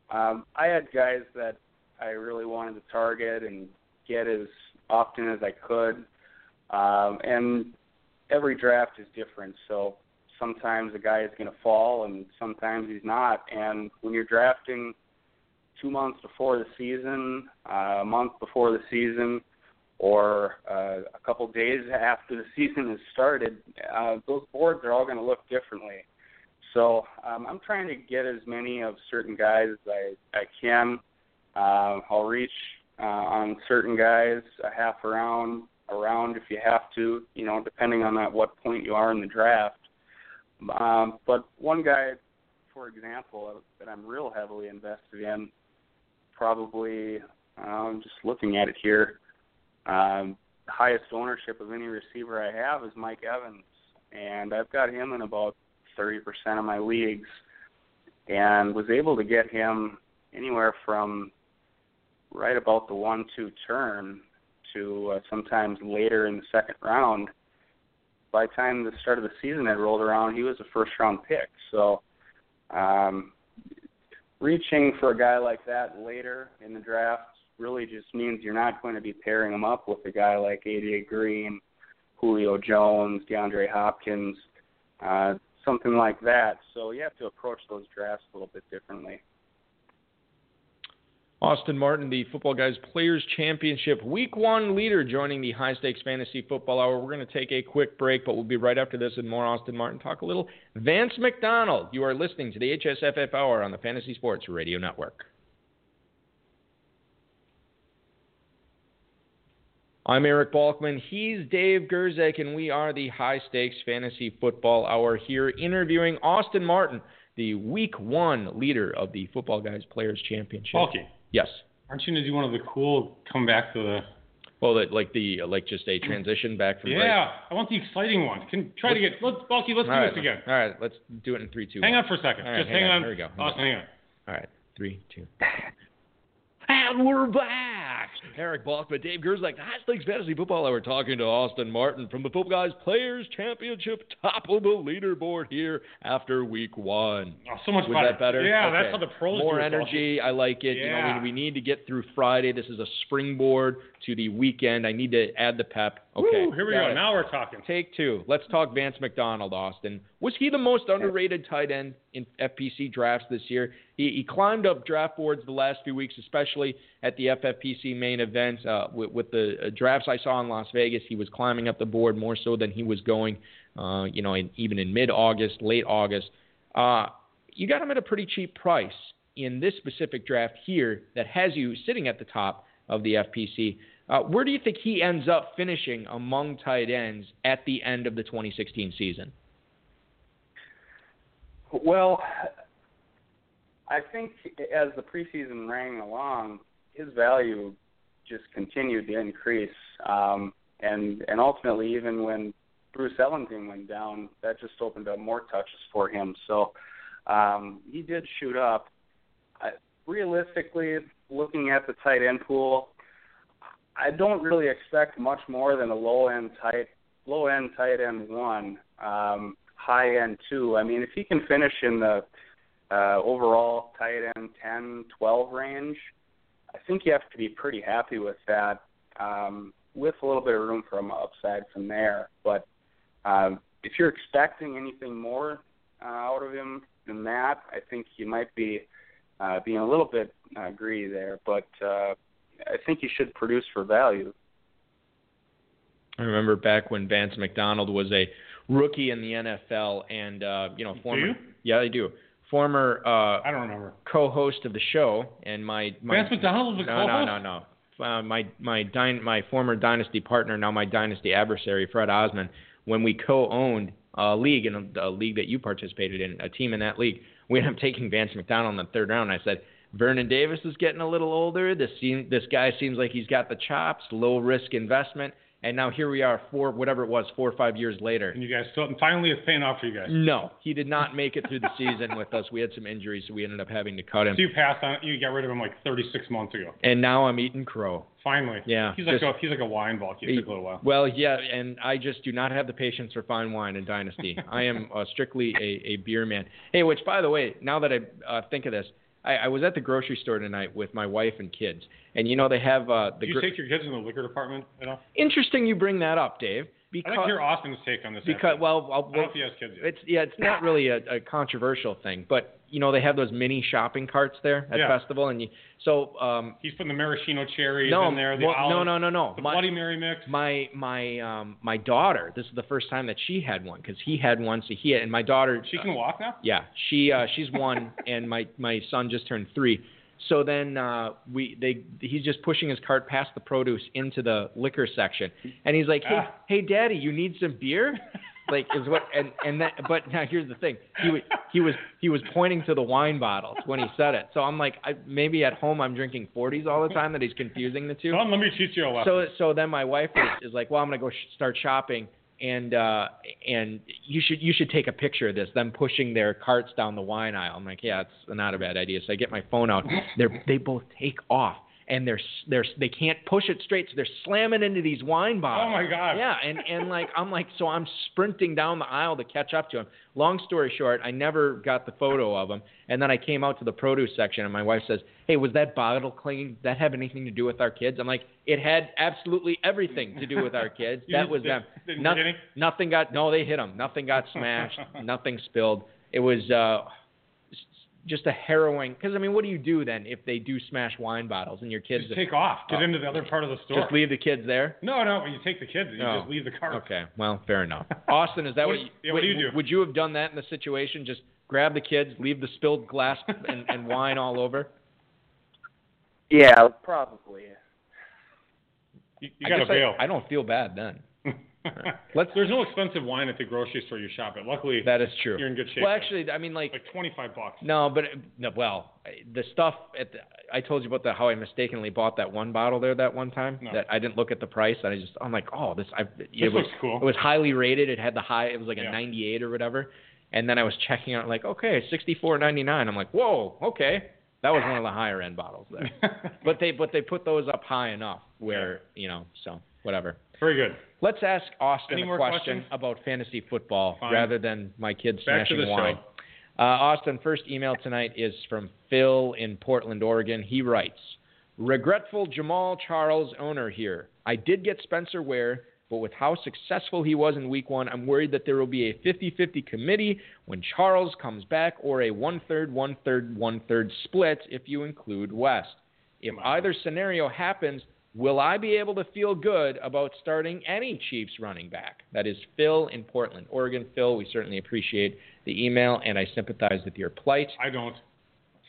Um, I had guys that I really wanted to target and get as often as I could, um, and every draft is different. So sometimes a guy is going to fall and sometimes he's not. And when you're drafting two months before the season, uh, a month before the season, or uh, a couple days after the season has started, uh, those boards are all going to look differently. So um, I'm trying to get as many of certain guys as I, I can. Uh, I'll reach uh, on certain guys a half a round, a if you have to, you know, depending on that what point you are in the draft. Um, but one guy, for example, that I'm real heavily invested in, probably I'm um, just looking at it here, um, highest ownership of any receiver I have is Mike Evans, and I've got him in about 30% of my leagues, and was able to get him anywhere from right about the one-two turn to uh, sometimes later in the second round by the time the start of the season had rolled around, he was a first round pick. So, um, reaching for a guy like that later in the draft really just means you're not going to be pairing him up with a guy like AJ Green, Julio Jones, DeAndre Hopkins, uh, something like that. So you have to approach those drafts a little bit differently. Austin Martin, the Footballguys Players Championship Week One leader, joining the High Stakes Fantasy Football Hour. We're going to take a quick break, but we'll be right after this and more Austin Martin. Talk a little Vance McDonald. You are listening to the HSFF Hour on the Fantasy Sports Radio Network. I'm Eric Balkman. He's Dave Gerczak, and we are the High Stakes Fantasy Football Hour here interviewing Austin Martin, the Week One leader of the Footballguys Players Championship. Balky. Yes. Aren't you gonna do one of the cool come back to the? Well, that like the like just a transition back from. Yeah, break. I want the exciting one. Can try to get let's Balky. Let's do right, this again. All right, let's do it in three, two. Hang one. on for a second. Right, Just hang hang on. on. Here we go. Austin, hang on. All right, three, two. And we're back. Eric Balkman, Dave Gerczak, the High Stakes Fantasy Football Hour, talking to Austin Martin from the Football Guys Players Championship, top of the leaderboard here after week one. Oh, so much Was better. that better? Yeah, Okay. that's how the pros More energy. I like it. You know, Yeah. we, we need to get through Friday. This is a springboard to the weekend. I need to add the pep. Okay. Woo, here we go. it. Now we're talking. Take two. Let's talk Vance McDonald, Austin. Was he the most underrated tight end in FPC drafts this year? He, he climbed up draft boards the last few weeks, especially at the FFPC main event. Uh, with, with the uh, drafts I saw in Las Vegas, he was climbing up the board more so than he was going, uh, you know, in, even in mid-August, late August. Uh, you got him at a pretty cheap price in this specific draft here that has you sitting at the top of the FPC. Uh, where do you think he ends up finishing among tight ends at the end of the 2016 season? Well, I think as the preseason rang along, his value just continued to increase, um, and and ultimately, even when Bruce Ellington went down, that just opened up more touches for him. So um, he did shoot up. I, realistically, looking at the tight end pool, I don't really expect much more than a low end tight low end tight end one. Um, high end two. I mean, if he can finish in the uh, overall tight end 10, 12 range, I think you have to be pretty happy with that, um, with a little bit of room for an upside from there. But um, if you're expecting anything more uh, out of him than that, I think you might be uh, being a little bit uh, greedy there. But uh, I think you should produce for value. I remember back when Vance McDonald was a rookie in the NFL, and uh, you know, former you? yeah, I do. Former uh, I don't remember. co-host of the show, and my, my Vance McDonald was a no, no, co-host? no, no. Uh, my my dyn- my former dynasty partner, now my dynasty adversary, Fred Osman, when we co-owned a league in a, a league that you participated in, a team in that league, we ended up taking Vance McDonald in the third round. And I said, Vernon Davis is getting a little older. This seem, this guy seems like he's got the chops, low risk investment, and now here we are, four whatever it was, four or five years later. And you guys still, and finally it's paying off for you guys. No, he did not make it through the season with us. We had some injuries, so we ended up having to cut him. So you passed on, you got rid of him like 36 months ago. And now I'm eating crow. Finally. Yeah, He's like just- a, he's like a wine Balky. It took a little while. Well, yeah, and I just do not have the patience for fine wine in Dynasty. I am uh, strictly a, a beer man. Hey, which by the way, now that I uh, think of this, I, I was at the grocery store tonight with my wife and kids, and you know they have uh, the. Did you gr- take your kids in the liquor department at all? Interesting, you bring that up, Dave. Because like to hear Austin's take on this. because after. well, I'll, I don't know if he has kids yet. it's yeah, it's not really a, a controversial thing, but you know they have those mini shopping carts there at Yeah. festival, and you so um, He's putting the maraschino cherries no, in there. The well, no, no, no, no, The My- Bloody Mary mix. my my um my daughter this is the first time that she had one because he had one so he had, and my daughter She can walk now. yeah she uh she's one and my my son just turned three so then uh we they he's just pushing his cart past the produce into the liquor section. And he's like hey Ah. hey daddy you need some beer? Like is what and and that but now here's the thing. He was he was he was pointing to the wine bottles when he said it. So i'm like I, maybe at home i'm drinking 40s all the time that he's confusing the two. Well, let me teach you a lesson. so so then my wife is, is like, well, I'm gonna go sh- start shopping, and uh, and you should you should take a picture of this. Them pushing their carts down the wine aisle. I'm like, yeah, it's not a bad idea. So I get my phone out. They're they both take off. And they're they're they can't push it straight, so they're slamming into these wine bottles. oh my God. Yeah, and and like I'm like so I'm sprinting down the aisle to catch up to him. Long story short, I never got the photo of him, and then I came out to the produce section, and my wife says, "Hey, was that bottle clean? Did that have anything to do with our kids?" I'm like, "It had absolutely everything to do with our kids. That was they- them. didn't No- nothing got no, they hit them. Nothing got smashed. nothing spilled. It was uh, just a harrowing. Because I mean, what do you do then if they do smash wine bottles and your kids Just take off. Get Oh. into the other part of the store. just leave the kids there? No, no. You take the kids you Oh. just leave the car. Okay, well, fair enough. Austin, is that What what, you, yeah, what do you would- do? Would you have done that in the situation? Just grab the kids, leave the spilled glass and, and wine all over? Yeah, probably. You, you got to guess I- bail. I, don't feel bad then. Let's- There's no expensive wine at the grocery store you shop at. Luckily, That is true. you're in good shape. Well, actually, I mean, like, like 25 bucks. no, but no, well, the stuff at the, I told you about the how I mistakenly bought that one bottle there that one time. No. That I didn't look at the price. And I just I'm like, oh, this I it This was looks cool. it was highly rated. It had the high. It was like a Yeah. 98 or whatever. And then I was checking out like, okay, 64.99. I'm like, whoa, okay. That was one of the higher end bottles there. but they but they put those up high enough where you know so whatever. Very good. Let's ask Austin Any a question questions? about fantasy football Fine. rather than my kids Back smashing wine. Uh, Austin, first email tonight is from Phil in Portland, Oregon. He writes, "Regretful Jamaal Charles owner here. I did get Spencer Ware, but with how successful he was in Week One, I'm worried that there will be a 50-50 committee when Charles comes back, or a one-third, one-third, one-third split if you include West. If either scenario happens." Will I be able to feel good about starting any Chiefs running back? That is Phil in Portland, Oregon. Phil, we certainly appreciate the email, and I sympathize with your plight. I don't.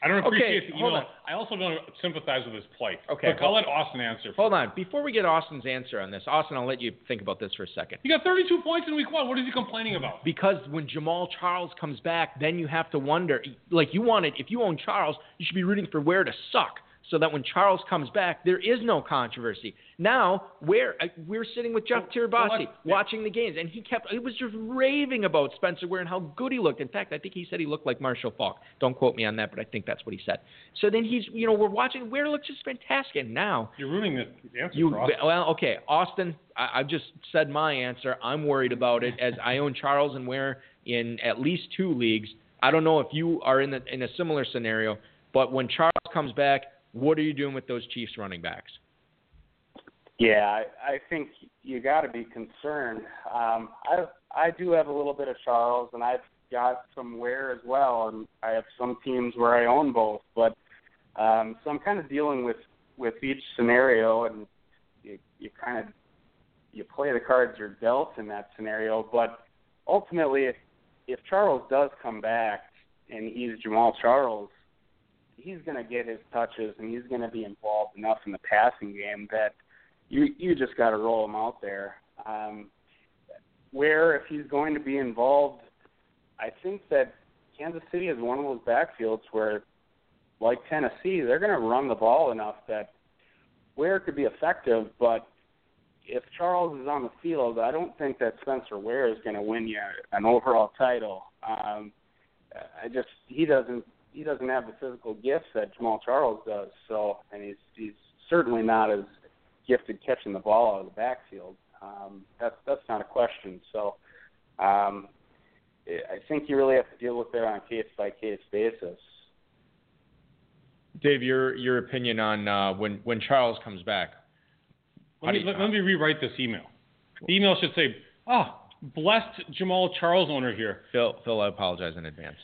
I don't Okay, appreciate the email. I also don't sympathize with his plight. Okay, I'll let Austin answer. Hold on. Before we get Austin's answer on this, Austin, I'll let you think about this for a second. He got 32 points in week one. What is he complaining about? Because when Jamaal Charles comes back, then you have to wonder. Like you wanted, if you own Charles, you should be rooting for Ware to suck, so that when Charles comes back, there is no controversy. Now, Ware, uh, we're sitting with Jeff Well, Tirabassi well, watching the games, and he kept, he was just raving about Spencer Ware and how good he looked. In fact, I think he said he looked like Marshall Faulk. Don't quote me on that, but I think that's what he said. So then he's, you know, we're watching Ware looks just fantastic. And now You're ruining the answer you well, okay, Austin. I, I've just said my answer. I'm worried about it as I own Charles and Ware in at least two leagues. I don't know if you are in the in a similar scenario, but when Charles comes back, what are you doing with those Chiefs running backs? Yeah, I, I think you got to be concerned. Um, I I do have a little bit of Charles, and I've got some Ware as well, and I have some teams where I own both. But um, so I'm kind of dealing with with each scenario, and you you kind of you play the cards you're dealt in that scenario. But ultimately, if if Charles does come back and he's Jamaal Charles, he's going to get his touches and he's going to be involved enough in the passing game that you you just got to roll him out there. Um, where if he's going to be involved, I think that Kansas City is one of those backfields where, like Tennessee, they're going to run the ball enough that Ware could be effective, but if Charles is on the field, I don't think that Spencer Ware is going to win you an overall title. Um, I just he doesn't he doesn't have the physical gifts that Jamaal Charles does. So, and he's he's certainly not as gifted catching the ball out of the backfield. Um, that's that's not a question. So, um, I think you really have to deal with it on a case by case basis. Dave, your your opinion on uh, when when Charles comes back? Let me, let, let me rewrite this email. The email should say, "Oh, blessed Jamaal Charles owner here." Phil, Phil, I apologize in advance.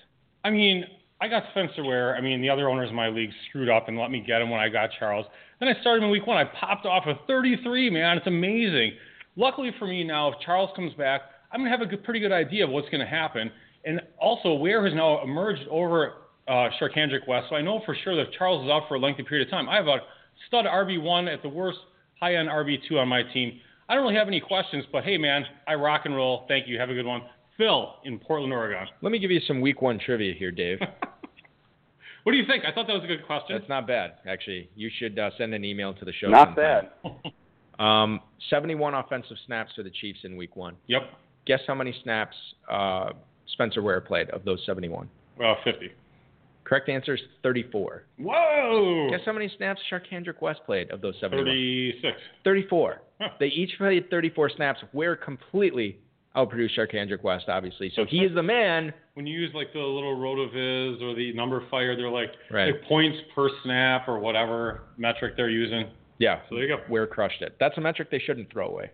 I mean, I got Spencer Ware. I mean, the other owners in my league screwed up and let me get him when I got Charles. Then I started him in week one. I popped off a 33, man. It's amazing. Luckily for me now, if Charles comes back, I'm going to have a good, pretty good idea of what's going to happen. And also, Ware has now emerged over uh, Charcandrick West, so I know for sure that if Charles is out for a lengthy period of time, I have a stud RB1 at the worst, high end RB2 on my team. I don't really have any questions, but hey, man, I rock and roll. Thank you. Have a good one. Phil in Portland, Oregon. Let me give you some Week One trivia here, Dave. What do you think? I thought that was a good question. That's not bad, actually. You should uh, send an email to the show. Not sometime. bad. Um, 71 offensive snaps for the Chiefs in Week One. Yep. Guess how many snaps uh, Spencer Ware played of those 71? Well, 50. Correct answer is 34. Whoa! Guess how many snaps Charcandrick West played of those 71? 36. 34. Huh. They each played 34 snaps. Ware completely outproduced Charcandrick West, obviously. So he is the man. When you use like the little rotoviz or the numberFire, they're like, Right. like points per snap or whatever metric they're using. Yeah, So there you go. Ware crushed it. That's a metric they shouldn't throw away.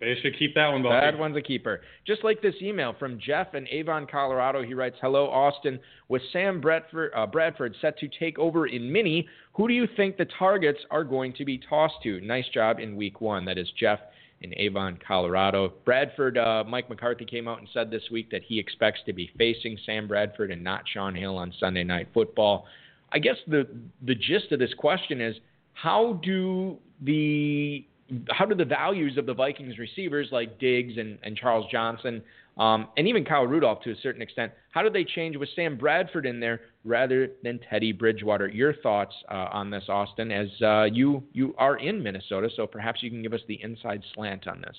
They should keep that one, Bucky. That one's a keeper. Just like this email from Jeff in Avon, Colorado. He writes, "Hello, Austin. With Sam Bradford, uh, Bradford set to take over in Mini, who do you think the targets are going to be tossed to? Nice job in Week One." That is Jeff in Avon, Colorado. Bradford, uh, Mike McCarthy came out and said this week that he expects to be facing Sam Bradford and not Shaun Hill on Sunday Night Football. I guess the the gist of this question is how do the how do the values of the Vikings receivers like Diggs and, and Charles Johnson um, and even Kyle Rudolph to a certain extent, how do they change with Sam Bradford in there rather than Teddy Bridgewater? Your thoughts uh, on this, Austin, as uh, you you are in Minnesota, so perhaps you can give us the inside slant on this.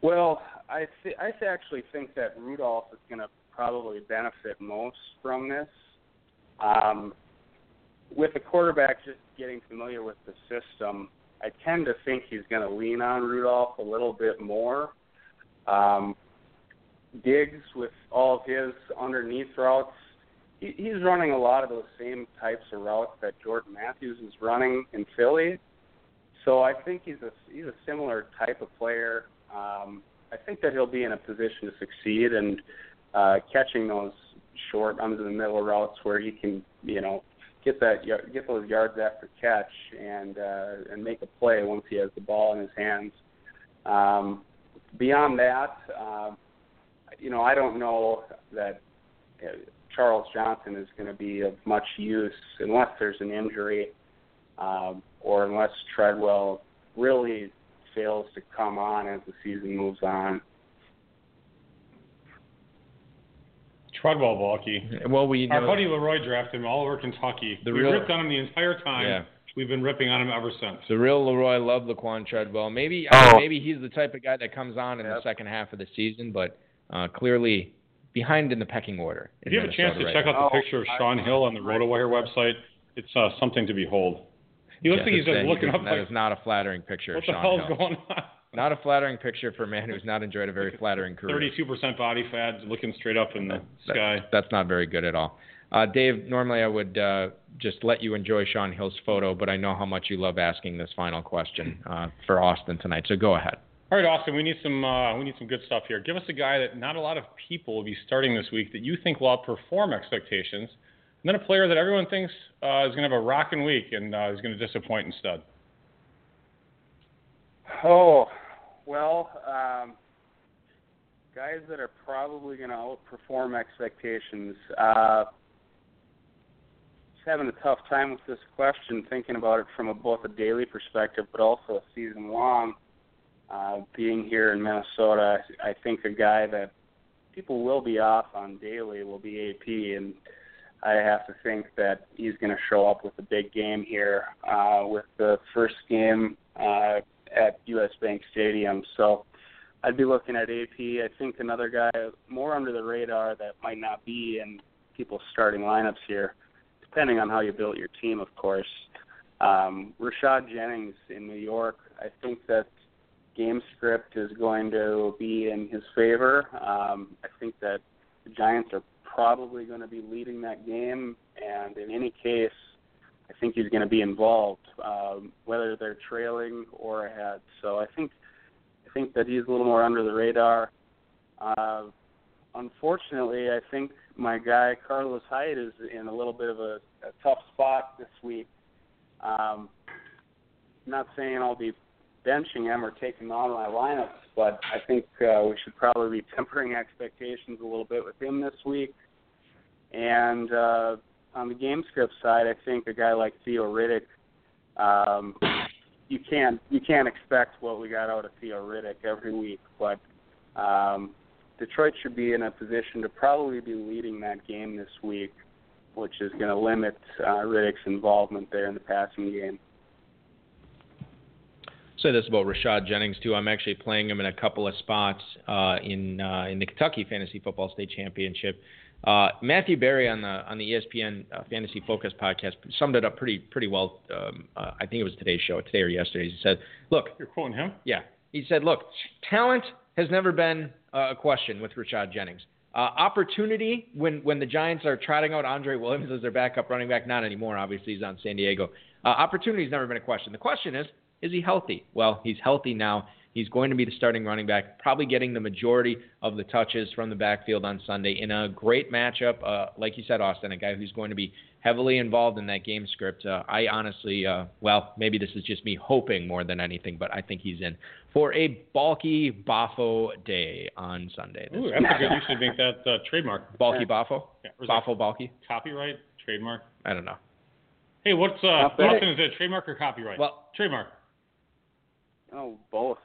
Well, I th- I actually think that Rudolph is going to probably benefit most from this. Um, with the quarterback just getting familiar with the system, I tend to think he's going to lean on Rudolph a little bit more. Um, Diggs, with all of his underneath routes, he, he's running a lot of those same types of routes that Jordan Matthews is running in Philly. So I think he's a he's a similar type of player. Um, I think that he'll be in a position to succeed and uh, catching those short under the middle routes where he can, you know, get that get those yards after catch and uh, and make a play once he has the ball in his hands. Um, beyond that, uh, you know, I don't know that uh, Charles Johnson is going to be of much use unless there's an injury um, or unless Treadwell really fails to come on as the season moves on. Treadwell Balky. Well, we know, our buddy Leroy drafted him all over Kentucky. The we real, ripped on him the entire time. Yeah. We've been ripping on him ever since. The real Leroy loved Laquon Treadwell. Maybe oh. I mean, maybe he's the type of guy that comes on in yep. the second half of the season, but uh, clearly behind in the pecking order. If you have Minnesota a chance to right check now. out the picture of Shaun Hill on the RotoWire website, it's uh, something to behold. He looks Yes, like he's it's- just looking up That like, is not a flattering picture what of the Shaun hell's going on? Not a flattering picture for a man who's not enjoyed a very flattering career. 32% body fat, looking straight up in the That- sky. That's not very good at all. Uh, Dave, normally I would uh, just let you enjoy Shaun Hill's photo, but I know how much you love asking this final question uh, for Austin tonight. So go ahead. All right, Austin, we need some uh, we need some good stuff here. Give us a guy that not a lot of people will be starting this week that you think will outperform expectations, and then a player that everyone thinks uh, is going to have a rocking week and uh, is going to disappoint instead. Oh, well, um, guys that are probably going to outperform expectations. Having a tough time with this question, thinking about it from a, both a daily perspective, but also a season long. Uh, being here in Minnesota, I think a guy that people will be off on daily will be AP, and I have to think that he's going to show up with a big game here uh, with the first game uh, at U.S. Bank Stadium. So I'd be looking at AP. I think another guy more under the radar that might not be in people's starting lineups here, depending on how you built your team, of course. Um, Rashad Jennings in New York. I think that game script is going to be in his favor. Um, I think that the Giants are probably going to be leading that game, and in any case, I think he's going to be involved, um, whether they're trailing or ahead. So I think I think that he's a little more under the radar. Uh, unfortunately, I think my guy Carlos Hyde is in a little bit of a, a tough spot this week. Um, not saying I'll be benching him or taking him out of my lineups, but I think uh, we should probably be tempering expectations a little bit with him this week. And uh, on the game script side, I think a guy like Theo Riddick, um, you can't you can't expect what we got out of Theo Riddick every week, but um, Detroit should be in a position to probably be leading that game this week, which is going to limit uh, Riddick's involvement there in the passing game. Say this about Rashad Jennings too. I'm actually playing him in a couple of spots uh, in uh, in the Kentucky Fantasy Football State Championship. Uh, Matthew Berry on the on the ESPN uh, Fantasy Focus podcast summed it up pretty pretty well. Um, uh, I think it was today's show, today or yesterday. He said, "Look, You're quoting him? yeah." He said, "Look, talent has never been uh, a question with Rashad Jennings. Uh, opportunity when when the Giants are trotting out Andre Williams as their backup running back, not anymore. Obviously, he's on San Diego. Uh, opportunity has never been a question. The question is, is he healthy? Well, he's healthy now. He's going to be the starting running back, probably getting the majority of the touches from the backfield on Sunday in a great matchup. Uh, like you said, Austin, a guy who's going to be heavily involved in that game script. Uh, I honestly, uh, well, maybe this is just me hoping more than anything, but I think he's in for a bulky Boffo day on Sunday. Ooh, that's a good. You should make that uh, trademark. Bulky Boffo? Yeah, or is that bulky? Copyright, trademark. I don't know. Hey, what's uh, Austin? Is it trademark or copyright? Well, trademark. Oh, both.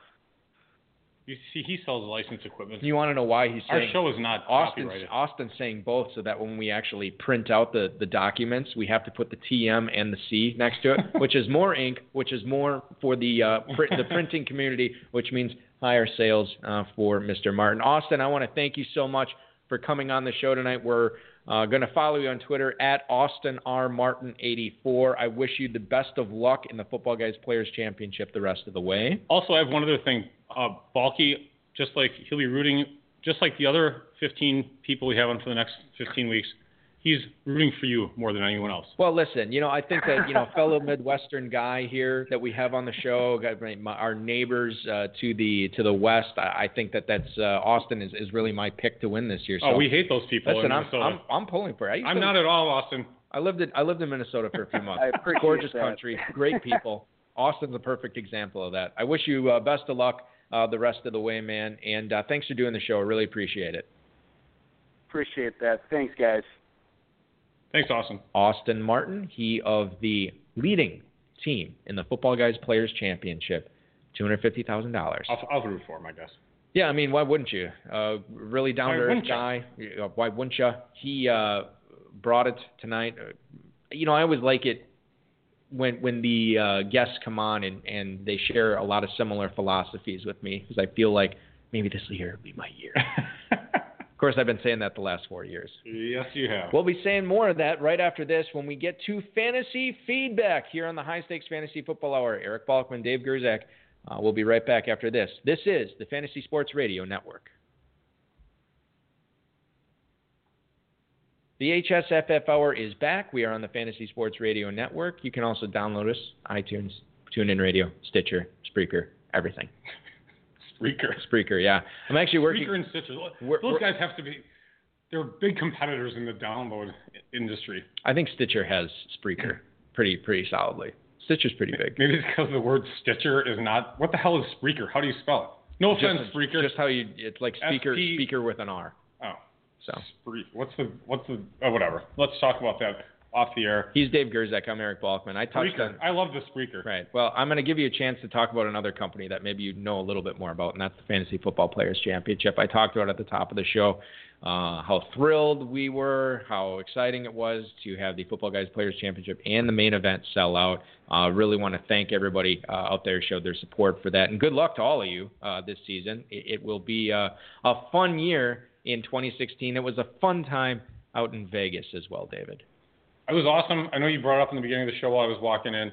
You see, he sells license equipment. you want to know why he's saying Our show is not Austin's, copyrighted. Austin's saying both so that when we actually print out the, the documents, we have to put the TM and the C next to it, which is more ink, which is more for the uh, print, the printing community, which means higher sales uh, for Mr. Martin. Austin, I want to thank you so much for coming on the show tonight. We're Uh, going to follow you on Twitter at Austin R Martin 84. I wish you the best of luck in the Footballguys Players Championship the rest of the way. Also, I have one other thing. Uh, Balky, just like he'll be rooting, just like the other 15 people we have on for the next 15 weeks, he's rooting for you more than anyone else. Well, listen, you know, I think that you know, fellow Midwestern guy here that we have on the show, our neighbors uh, to the to the west. I think that that's uh, Austin is, is really my pick to win this year. So, oh, we hate those people. Listen, I'm, I'm, I'm pulling for it. I'm to, not at all Austin. I lived in I lived in Minnesota for a few months. I Gorgeous that. country, great people. Austin's a perfect example of that. I wish you uh, best of luck uh, the rest of the way, man. And uh, thanks for doing the show. I really appreciate it. Appreciate that. Thanks, guys. Thanks, Austin. Austin Martin, he of the leading team in the Footballguys Players Championship, two hundred fifty thousand dollars. I'll, I'll root for him, I guess. Yeah, I mean, why wouldn't you? Uh, really down to earth guy. Uh, Why wouldn't you? He uh, brought it tonight. Uh, you know, I always like it when when the uh, guests come on and, and they share a lot of similar philosophies with me because I feel like maybe this year will be my year. of course, I've been saying that the last four years. yes, you have. We'll be saying more of that right after this when we get to fantasy feedback here on the High Stakes Fantasy Football Hour. Eric Balkman, Dave Gerczak. Uh, we'll be right back after this. This is the Fantasy Sports Radio Network. The HSFF Hour is back. We are on the Fantasy Sports Radio Network. You can also download us iTunes, TuneIn Radio, Stitcher, Spreaker, everything. Spreaker. Spreaker, yeah. I'm actually working. Spreaker and Stitcher. Those we're- guys have to be. They're big competitors in the download industry. I think Stitcher has Spreaker pretty pretty solidly. Stitcher's pretty big. Maybe it's because the word Stitcher is not. What the hell is Spreaker? How do you spell it? No offense, just, Spreaker. Just how you, it's like speaker, SP speaker with an R. So What's the what's the oh, whatever? Let's talk about that off the air. he's Dave Gerczak. I'm Eric Balkman. I touched Spreaker. on. I love the Spreaker. Right. Well, I'm going to give you a chance to talk about another company that maybe you know a little bit more about, and that's the Fantasy Football Players Championship. I talked about at the top of the show uh, how thrilled we were, how exciting it was to have the Footballguys Players Championship and the main event sell out. Uh, really want to thank everybody uh, out there who showed their support for that, and good luck to all of you uh, this season. It, it will be uh, a fun year in 2016. It was a fun time out in Vegas as well, David. It was awesome. I know you brought it up in the beginning of the show while I was walking in.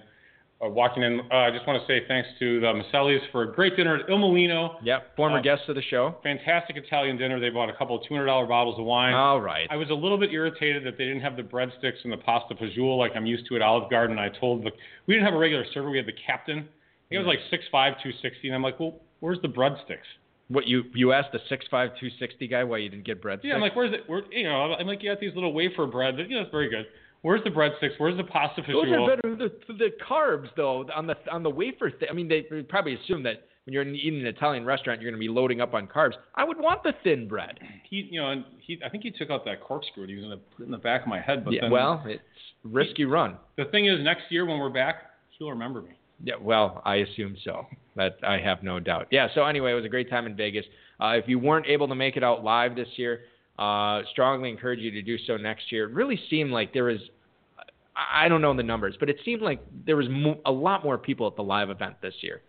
Uh, walking in, uh, I just want to say thanks to the Masellis for a great dinner at Il Mulino. Yep. Former Uh, guest of the show. Fantastic Italian dinner. They bought a couple of $200 bottles of wine. All right. I was a little bit irritated that they didn't have the breadsticks and the pasta fagioli like I'm used to at Olive Garden. I told the we didn't have a regular server. We had the captain. He was like 6'5", 260, and I'm like, well, where's the breadsticks? What you you asked the six five two sixty guy why you didn't get breadsticks? Yeah, I'm like, where's it? Where, you know, I'm like, you got these little wafer bread. You know, it's very good. Where's the breadsticks? Where's the pasta those are better. The, the carbs though on the on the wafer. Th- I mean, they probably assume that when you're eating an Italian restaurant, you're going to be loading up on carbs. I would want the thin bread. He, you know, and he, I think he took out that corkscrew he was going to put it in the back of my head. But yeah, then, well, it's risky run. the thing is, next year when we're back, he'll remember me. Yeah, well, I assume so. That I have no doubt. Yeah. So anyway, it was a great time in Vegas. Uh, if you weren't able to make it out live this year, uh, strongly encourage you to do so next year. It really seemed like there was. I don't know the numbers, but it seemed like there was mo- a lot more people at the live event this year.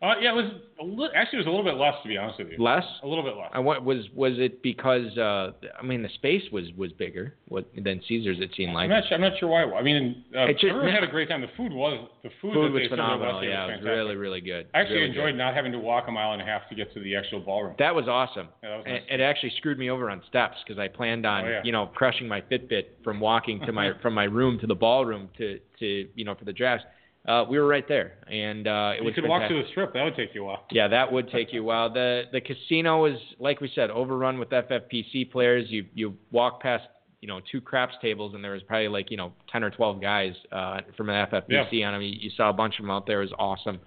Uh, yeah, it was a li- actually it was a little bit less to be honest with you. Less? A little bit less. I want, was was it because uh, I mean the space was was bigger what, than Caesars? It seemed like I'm not sure. I'm not sure why. I mean, uh, It just- everyone had a great time. The food was the food, food was phenomenal. Yeah, was it was really really good. I actually Really enjoyed good. not having to walk a mile and a half to get to the actual ballroom. That was awesome. Yeah, that was nice. It actually screwed me over on steps because I planned on, Oh, yeah. you know, crushing my Fitbit from walking to my from my room to the ballroom to to you know for the drafts. Uh, we were right there, and uh, it you was could walk fantastic. to the strip. That would take you a while. Yeah, that would take you a while. The the casino is like we said, overrun with FFPC players. You you walk past you know two craps tables, and there was probably like you know ten or twelve guys uh, from an FFPC on them. You, you saw a bunch of them out there. It was awesome.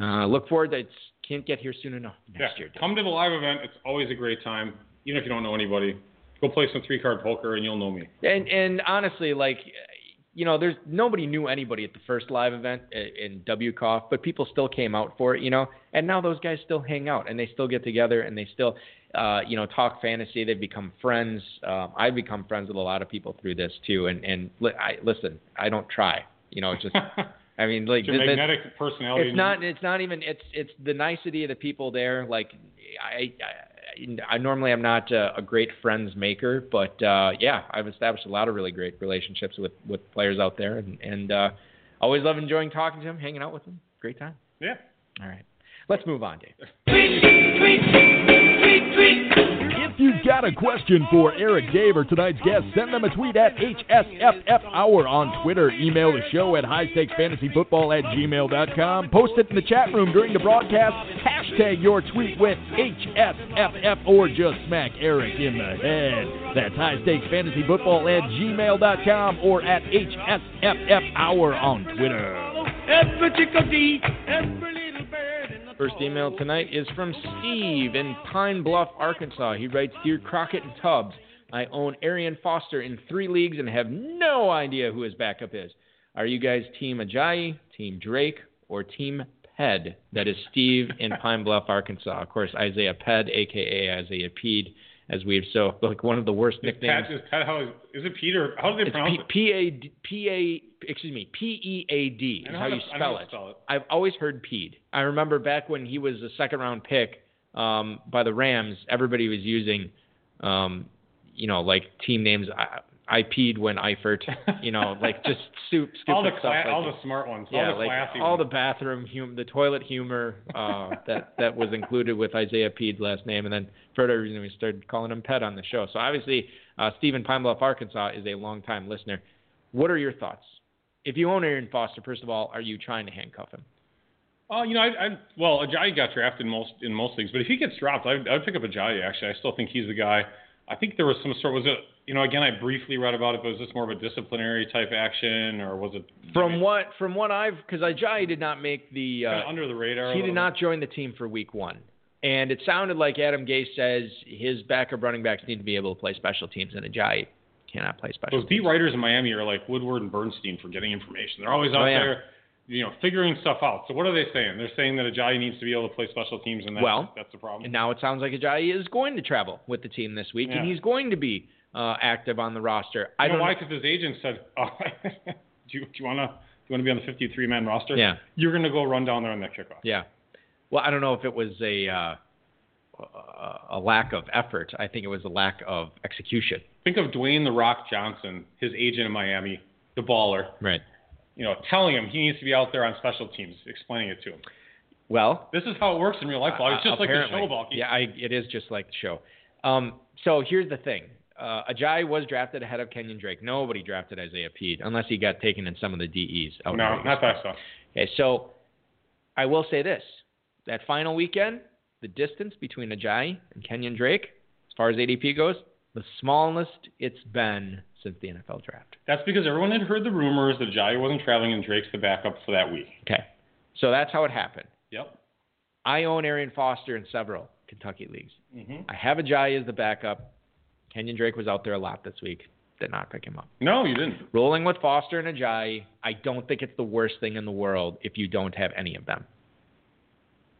Uh, look forward. To, it. can't get here soon enough next yeah, year. Come to the live event. It's always a great time, even if you don't know anybody. Go play some three card poker, and you'll know me. And and honestly, like you know, there's nobody knew anybody at the first live event in WCOF, but people still came out for it, you know. And now those guys still hang out and they still get together and they still, uh, you know, talk fantasy. They've become friends. Um, I've become friends with a lot of people through this too. And and li- I listen, I don't try, you know, it's just. I mean, like the- magnetic personality. it's not. It's not even. It's it's the nicety of the people there. Like I, I I normally I'm not a, a great friends maker, but uh, yeah, I've established a lot of really great relationships with with players out there, and and uh, always love enjoying talking to them, hanging out with them. Great time. Yeah. All right, let's move on, Dave. If you've got a question for Eric Dave or tonight's guest, send them a tweet at HSFF Hour on Twitter. Email the show at highstakesfantasyfootball at gmail.com. Post it in the chat room during the broadcast. Hashtag your tweet with HSFF or just smack Eric in the head. That's highstakesfantasyfootball at gmail.com or at HSFF Hour on Twitter. First email tonight is from Steve in Pine Bluff, Arkansas. He writes Dear Crockett and Tubbs, I own Arian Foster in three leagues and have no idea who his backup is. Are you guys Team Ajayi, Team Drake, or Team Ped? That is Steve in Pine Bluff, Arkansas. Of course, Isaiah Pead, aka Isaiah Pede, as we've so like one of the worst Is nicknames. Pat, is Pat how is, is it Peter? How do they It's pronounce P- it? P A P A excuse me P E A D is how how to- you spell it. spell it. I've always heard Pede. I remember back when he was a second round pick um, by the Rams, everybody was using, um, you know, like team names. I, I peed when Eifert, you know, like just soup, all the stuff. cla- like all that. the smart ones. yeah, all the like all the bathroom humor, the toilet humor uh, that that was included with Isaiah Peed's last name, and then for whatever reason we started calling him Pet on the show. So obviously, uh, Stephen Pine Bluff, Arkansas, is a longtime listener. What are your thoughts? If you own Arian Foster, first of all, are you trying to handcuff him? Oh, you know, I, I well, Ajayi got drafted in most in most leagues, but if he gets dropped, I'd, I'd pick up Ajayi. Actually, I still think he's the guy. I think there was some sort. Was it? You know, again, I briefly read about it, but was this more of a disciplinary type action, or was it From what from what I've because Ajayi did not make the uh, under the radar? he did not join the team for week one. And it sounded like Adam Gase says his backup running backs need to be able to play special teams, and Ajayi cannot play special Those teams. beat writers in Miami are like Woodward and Bernstein for getting information. They're always out Oh, yeah. there, you know, figuring stuff out. So what are they saying? They're saying that Ajayi needs to be able to play special teams, and that's, Well, that's the problem. And now it sounds like Ajayi is going to travel with the team this week, and he's going to be uh, active on the roster. I you don't know why? Because his agent said, oh, "Do you, do you want to do you want to be on the 53 man roster? Yeah. You're going to go run down there on that kickoff." Yeah. Well, I don't know if it was a uh, a- lack of effort. I think it was a lack of execution. Think of Dwayne the Rock Johnson, his agent in Miami, the baller. Right. You know, telling him he needs to be out there on special teams, explaining it to him. Well, This is how it works in real life. It's Uh, just like the show, Balky. Yeah, I, it is just like the show. Um, so here's the thing. Uh, Ajayi was drafted ahead of Kenyan Drake. Nobody drafted Isaiah Pede unless he got taken in some of the DEs. No, not that stuff. Okay, so I will say this: that final weekend, the distance between Ajayi and Kenyan Drake, as far as ADP goes, the smallest it's been since the NFL draft. That's because everyone had heard the rumors that Jai wasn't traveling and Drake's the backup for that week. Okay, so that's how it happened. Yep. I own Arian Foster in several Kentucky leagues. hmm I have Ajayi as the backup. Kenyan Drake was out there a lot this week. Did not pick him up. No, you didn't. Rolling with Foster and Ajayi, I don't think it's the worst thing in the world if you don't have any of them.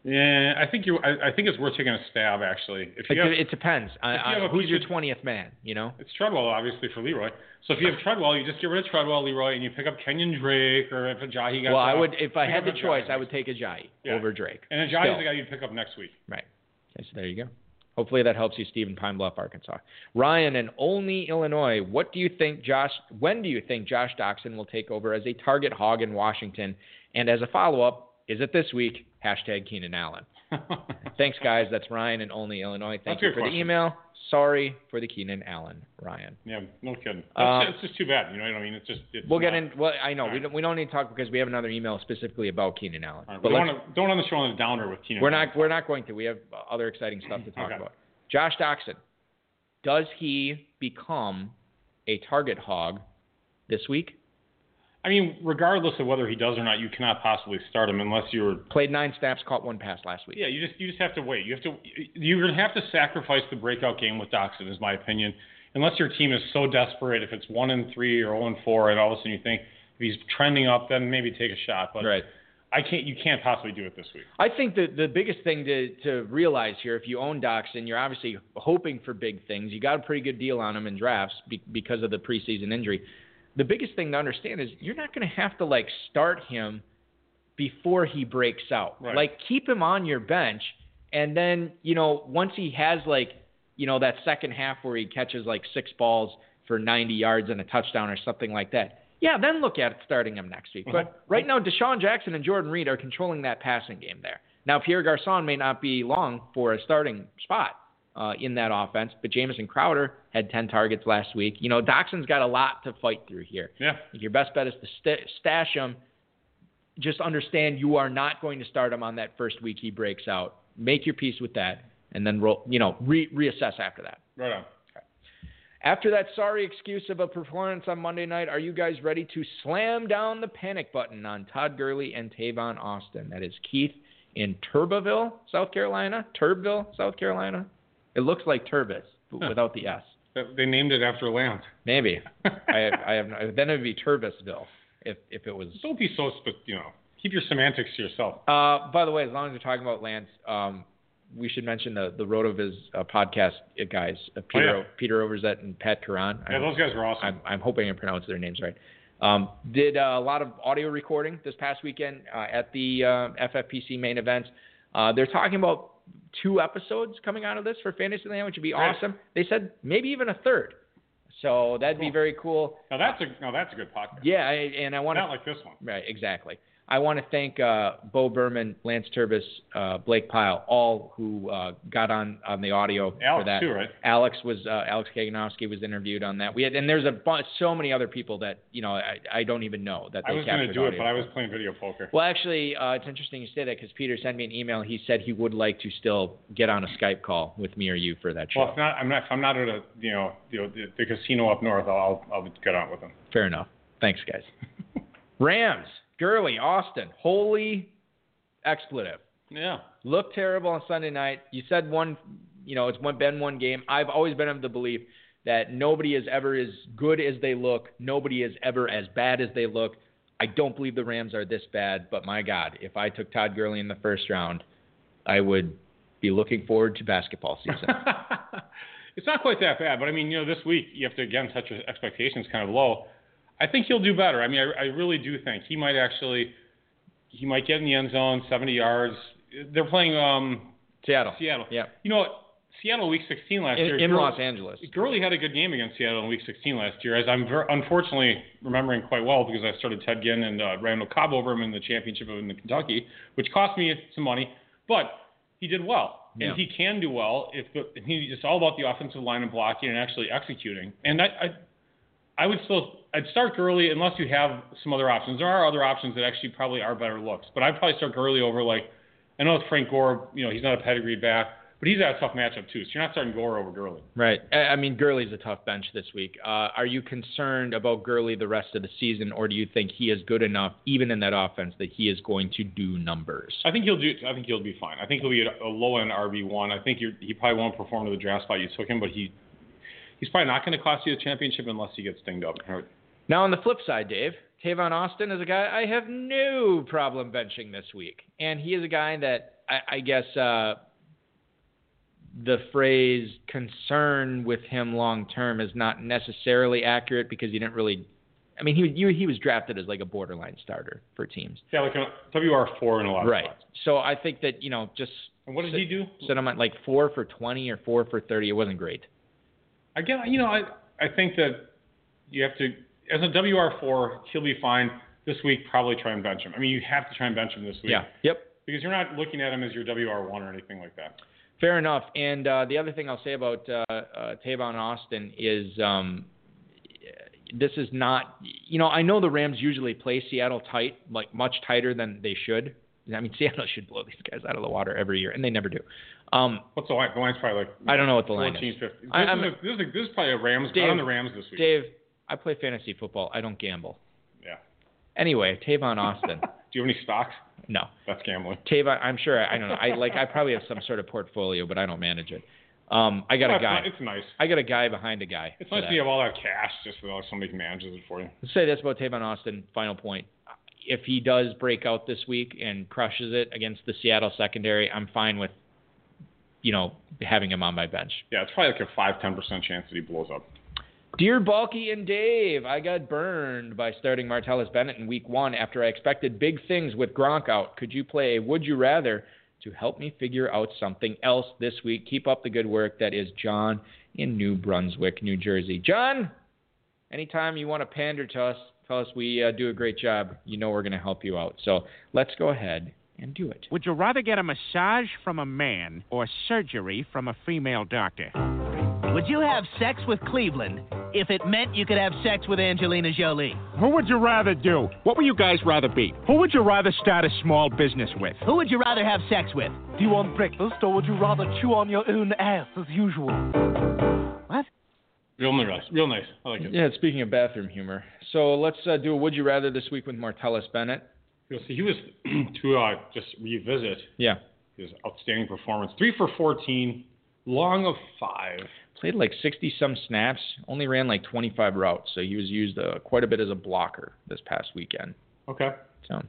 Yeah, I think you. I, I think it's worth taking a stab actually. If It, you have, it depends. if you have a who's your twentieth man? You know. It's Treadwell, obviously, for Leroy. So if you have Treadwell, you just get rid of Treadwell, Leroy, and you pick up Kenyan Drake, or if Ajayi got Well, I would if I had the Ajayi choice, I would take Ajayi Yeah. over Drake. And Still. Ajayi's the guy you'd pick up next week. Right. Okay, so there you go. Hopefully that helps you, Stephen Pine Bluff, Arkansas. Ryan in Olney, Illinois. What do you think, Josh? When do you think Josh Doctson will take over as a target hog in Washington? And as a follow-up, is it this week? Hashtag Keenan Allen. Thanks, guys. That's Ryan in Olney Illinois. Thank That's you for good the email. Sorry for the Keenan Allen, Ryan. yeah, no kidding. Uh, it's, it's just too bad. You know what I mean? It's just. It's We'll get in. Well, I know we right. don't. We don't need to talk because we have another email specifically about Keenan Allen. All right, but don't, wanna, don't on the show on a downer with Keenan. We're not. We're not going to. We have other exciting stuff to talk Okay. about. Josh Doctson, does he become a target hog this week? I mean, regardless of whether he does or not, you cannot possibly start him unless you're. Played nine snaps, caught one pass last week. Yeah, you just you just have to wait. You have to. You're gonna have to sacrifice the breakout game with Doctson, is my opinion. Unless your team is so desperate, if it's one and three or zero and four, and all of a sudden you think if he's trending up, then maybe take a shot. But Right. I can't. You can't possibly do it this week. I think the the biggest thing to to realize here, if you own Doctson, you're obviously hoping for big things. You got a pretty good deal on him in drafts be, because of the preseason injury. The biggest thing to understand is you're not going to have to like start him before he breaks out. Right. Like keep him on your bench And then, you know, once he has like, you know, that second half where he catches like six balls for 90 yards and a touchdown or something like that, yeah, then look at starting him next week. But Mhm. right now, DeSean Jackson and Jordan Reed are controlling that passing game there. Now, Pierre Garcon may not be long for a starting spot uh, in that offense, but Jamison Crowder had 10 targets last week. You know, Doctson's got a lot to fight through here. Yeah. Your best bet is to st- stash him. Just understand you are not going to start him on that first week he breaks out. Make your peace with that, and then roll. You know, re- reassess after that. Right on. After that sorry excuse of a performance on Monday night, are you guys ready to slam down the panic button on Todd Gurley and Tavon Austin? That is Keith in Turbeville, South Carolina. Turbville, South Carolina. It looks like Turbis but Huh. without the S. They- named it after land. Maybe. I, I have no, then it would be Turbisville if if it was. Don't be so, you know, keep your semantics to yourself. Uh, by the way, as long as we're talking about Lance, um, we should mention the the Rotoviz uh, podcast uh, guys, uh, Peter Oh, yeah. Peter Overzet and Pat Curran. Yeah, those guys were awesome. I'm, I'm hoping I pronounced their names right. Um, did uh, a lot of audio recording this past weekend uh, at the uh, FFPC main events. Uh, they're talking about two episodes coming out of this for Fantasyland, which would be Right. awesome. They said maybe even a third. So that'd be very cool. now that's a now that's a good podcast. Yeah, I, and I want to Not like this one. Right, exactly. I want to thank uh, Bo Berman, Lance Turbis, uh, Blake Pyle, all who uh, got on on the audio for Alex that. too, right? Alex was uh, Alex Kaganowski was interviewed on that. We had, and there's a bunch, so many other people that you know I, I don't even know that they I was going to do it, but I was playing video poker. Well, actually, uh, it's interesting you say that because Peter sent me an email. He said he would like to still get on a Skype call with me or you for that show. Well, if not, I'm not. If I'm not at a you know, you the, the casino up north, I'll I'll get on with them. Fair enough. Thanks, guys. Rams, Gurley, Austin, holy expletive. Yeah. looked terrible on Sunday night. You said one, you know, it's one been one game. I've always been of the belief that nobody is ever as good as they look. Nobody is ever as bad as they look. I don't believe the Rams are this bad, but my God, if I took Todd Gurley in the first round, I would be looking forward to basketball season. it's not quite that bad, but I mean, you know, this week you have to again set your expectations kind of low. I think he'll do better. I mean, I, I really do think he might actually, he might get in the end zone, 70 yards. They're playing um, Seattle. Seattle. Yeah. You know, what? Seattle week 16 last In, year. in Gurley- Los Angeles. Gurley had a good game against Seattle in Week 16 last year, as I'm ver- unfortunately remembering quite well because I started Ted Ginn and uh, Randall Cobb over him in the championship of in Kentucky, which cost me some money, but he did well, Yeah. and he can do well if the, he, it's all about the offensive line and blocking and actually executing. And I, I, I would still I'd start Gurley unless you have some other options. There are other options that actually probably are better looks, but I'd probably start Gurley over like I know it's Frank Gore, you know he's not a pedigree back, but he's got a tough matchup too. So you're not starting Gore over Gurley. Right. I I mean, Gurley's a tough bench this week. Uh, are you concerned about Gurley the rest of the season, or do you think he is good enough, even in that offense, that he is going to do numbers? I think he'll do. I think he'll be fine. I think he'll be a low end RB one. I think you're, he probably won't perform to the draft spot you took him, but he he's probably not going to cost you the championship unless he gets dinged up. Now, on the flip side, Dave, Tavon Austin is a guy I have no problem benching this week. And he is a guy that I, I guess uh, the phrase concern with him long term is not necessarily accurate because he didn't really. I mean, he, you, he was drafted as like a borderline starter for teams. Yeah, like a WR four in a lot of Right. spots. So I think that, you know, just And what did he do? sit him at like four for 20 or four for 30. It wasn't great. Again, you know, I I think that you have to as a WR four, he'll be fine. This week, probably try and bench him. I mean, you have to try and bench him this week. Yeah. Yep. Because you're not looking at him as your WR one or anything like that. Fair enough. And uh, the other thing I'll say about uh, uh, Tavon Austin is um, this is not, you know, I know the Rams usually play Seattle tight, like much tighter than they should. I mean, Seattle should blow these guys out of the water every year, and they never do. Um, What's the line? The line's probably like I don't know what the line 14, is. 15. This, I- is a, this, is a, this is probably a Rams. Dave- on the Rams this week. Dave, I play fantasy football. I don't gamble. Yeah. Anyway, Tavon Austin. Do you have any stocks? no. That's gambling. Tavon, I'm sure. I don't know. I like. I probably have some sort of portfolio, but I don't manage it. Um, I got a guy. It's, nice. I got a guy behind a guy. It's nice that. you have all that cash just so somebody manages it for you. Let's say this about Tavon Austin. Final point. If he does break out this week and crushes it against the Seattle secondary, I'm fine with, you know, having him on my bench. Yeah, it's probably like a five ten percent chance that he blows up. Dear Balky and Dave, I got burned by starting Martellus Bennett in week one after I expected big things with Gronk out. Could you play would you rather to help me figure out something else this week. Keep up the good work. That is John in New Brunswick, New Jersey. John, anytime you want to pander to us, tell us we uh, do a great job. You know we're going to help you out. So let's go ahead and do it. Would you rather get a massage from a man or surgery from a female doctor? Would you have sex with Cleveland if it meant you could have sex with Angelina Jolie? Who would you rather do? What would you guys rather be? Who would you rather start a small business with? Who would you rather have sex with? Do you want breakfast or would you rather chew on your own ass as usual? What? Real nice. Real nice. I like it. Yeah, speaking of bathroom humor. So let's uh, do a Would You Rather this week with Martellus Bennett. You'll see, he was to uh, just revisit Yeah. his outstanding performance. Three for 14, long of five. Played like 60 some snaps, only ran like 25 routes. So he was used uh, quite a bit as a blocker this past weekend. Okay. So,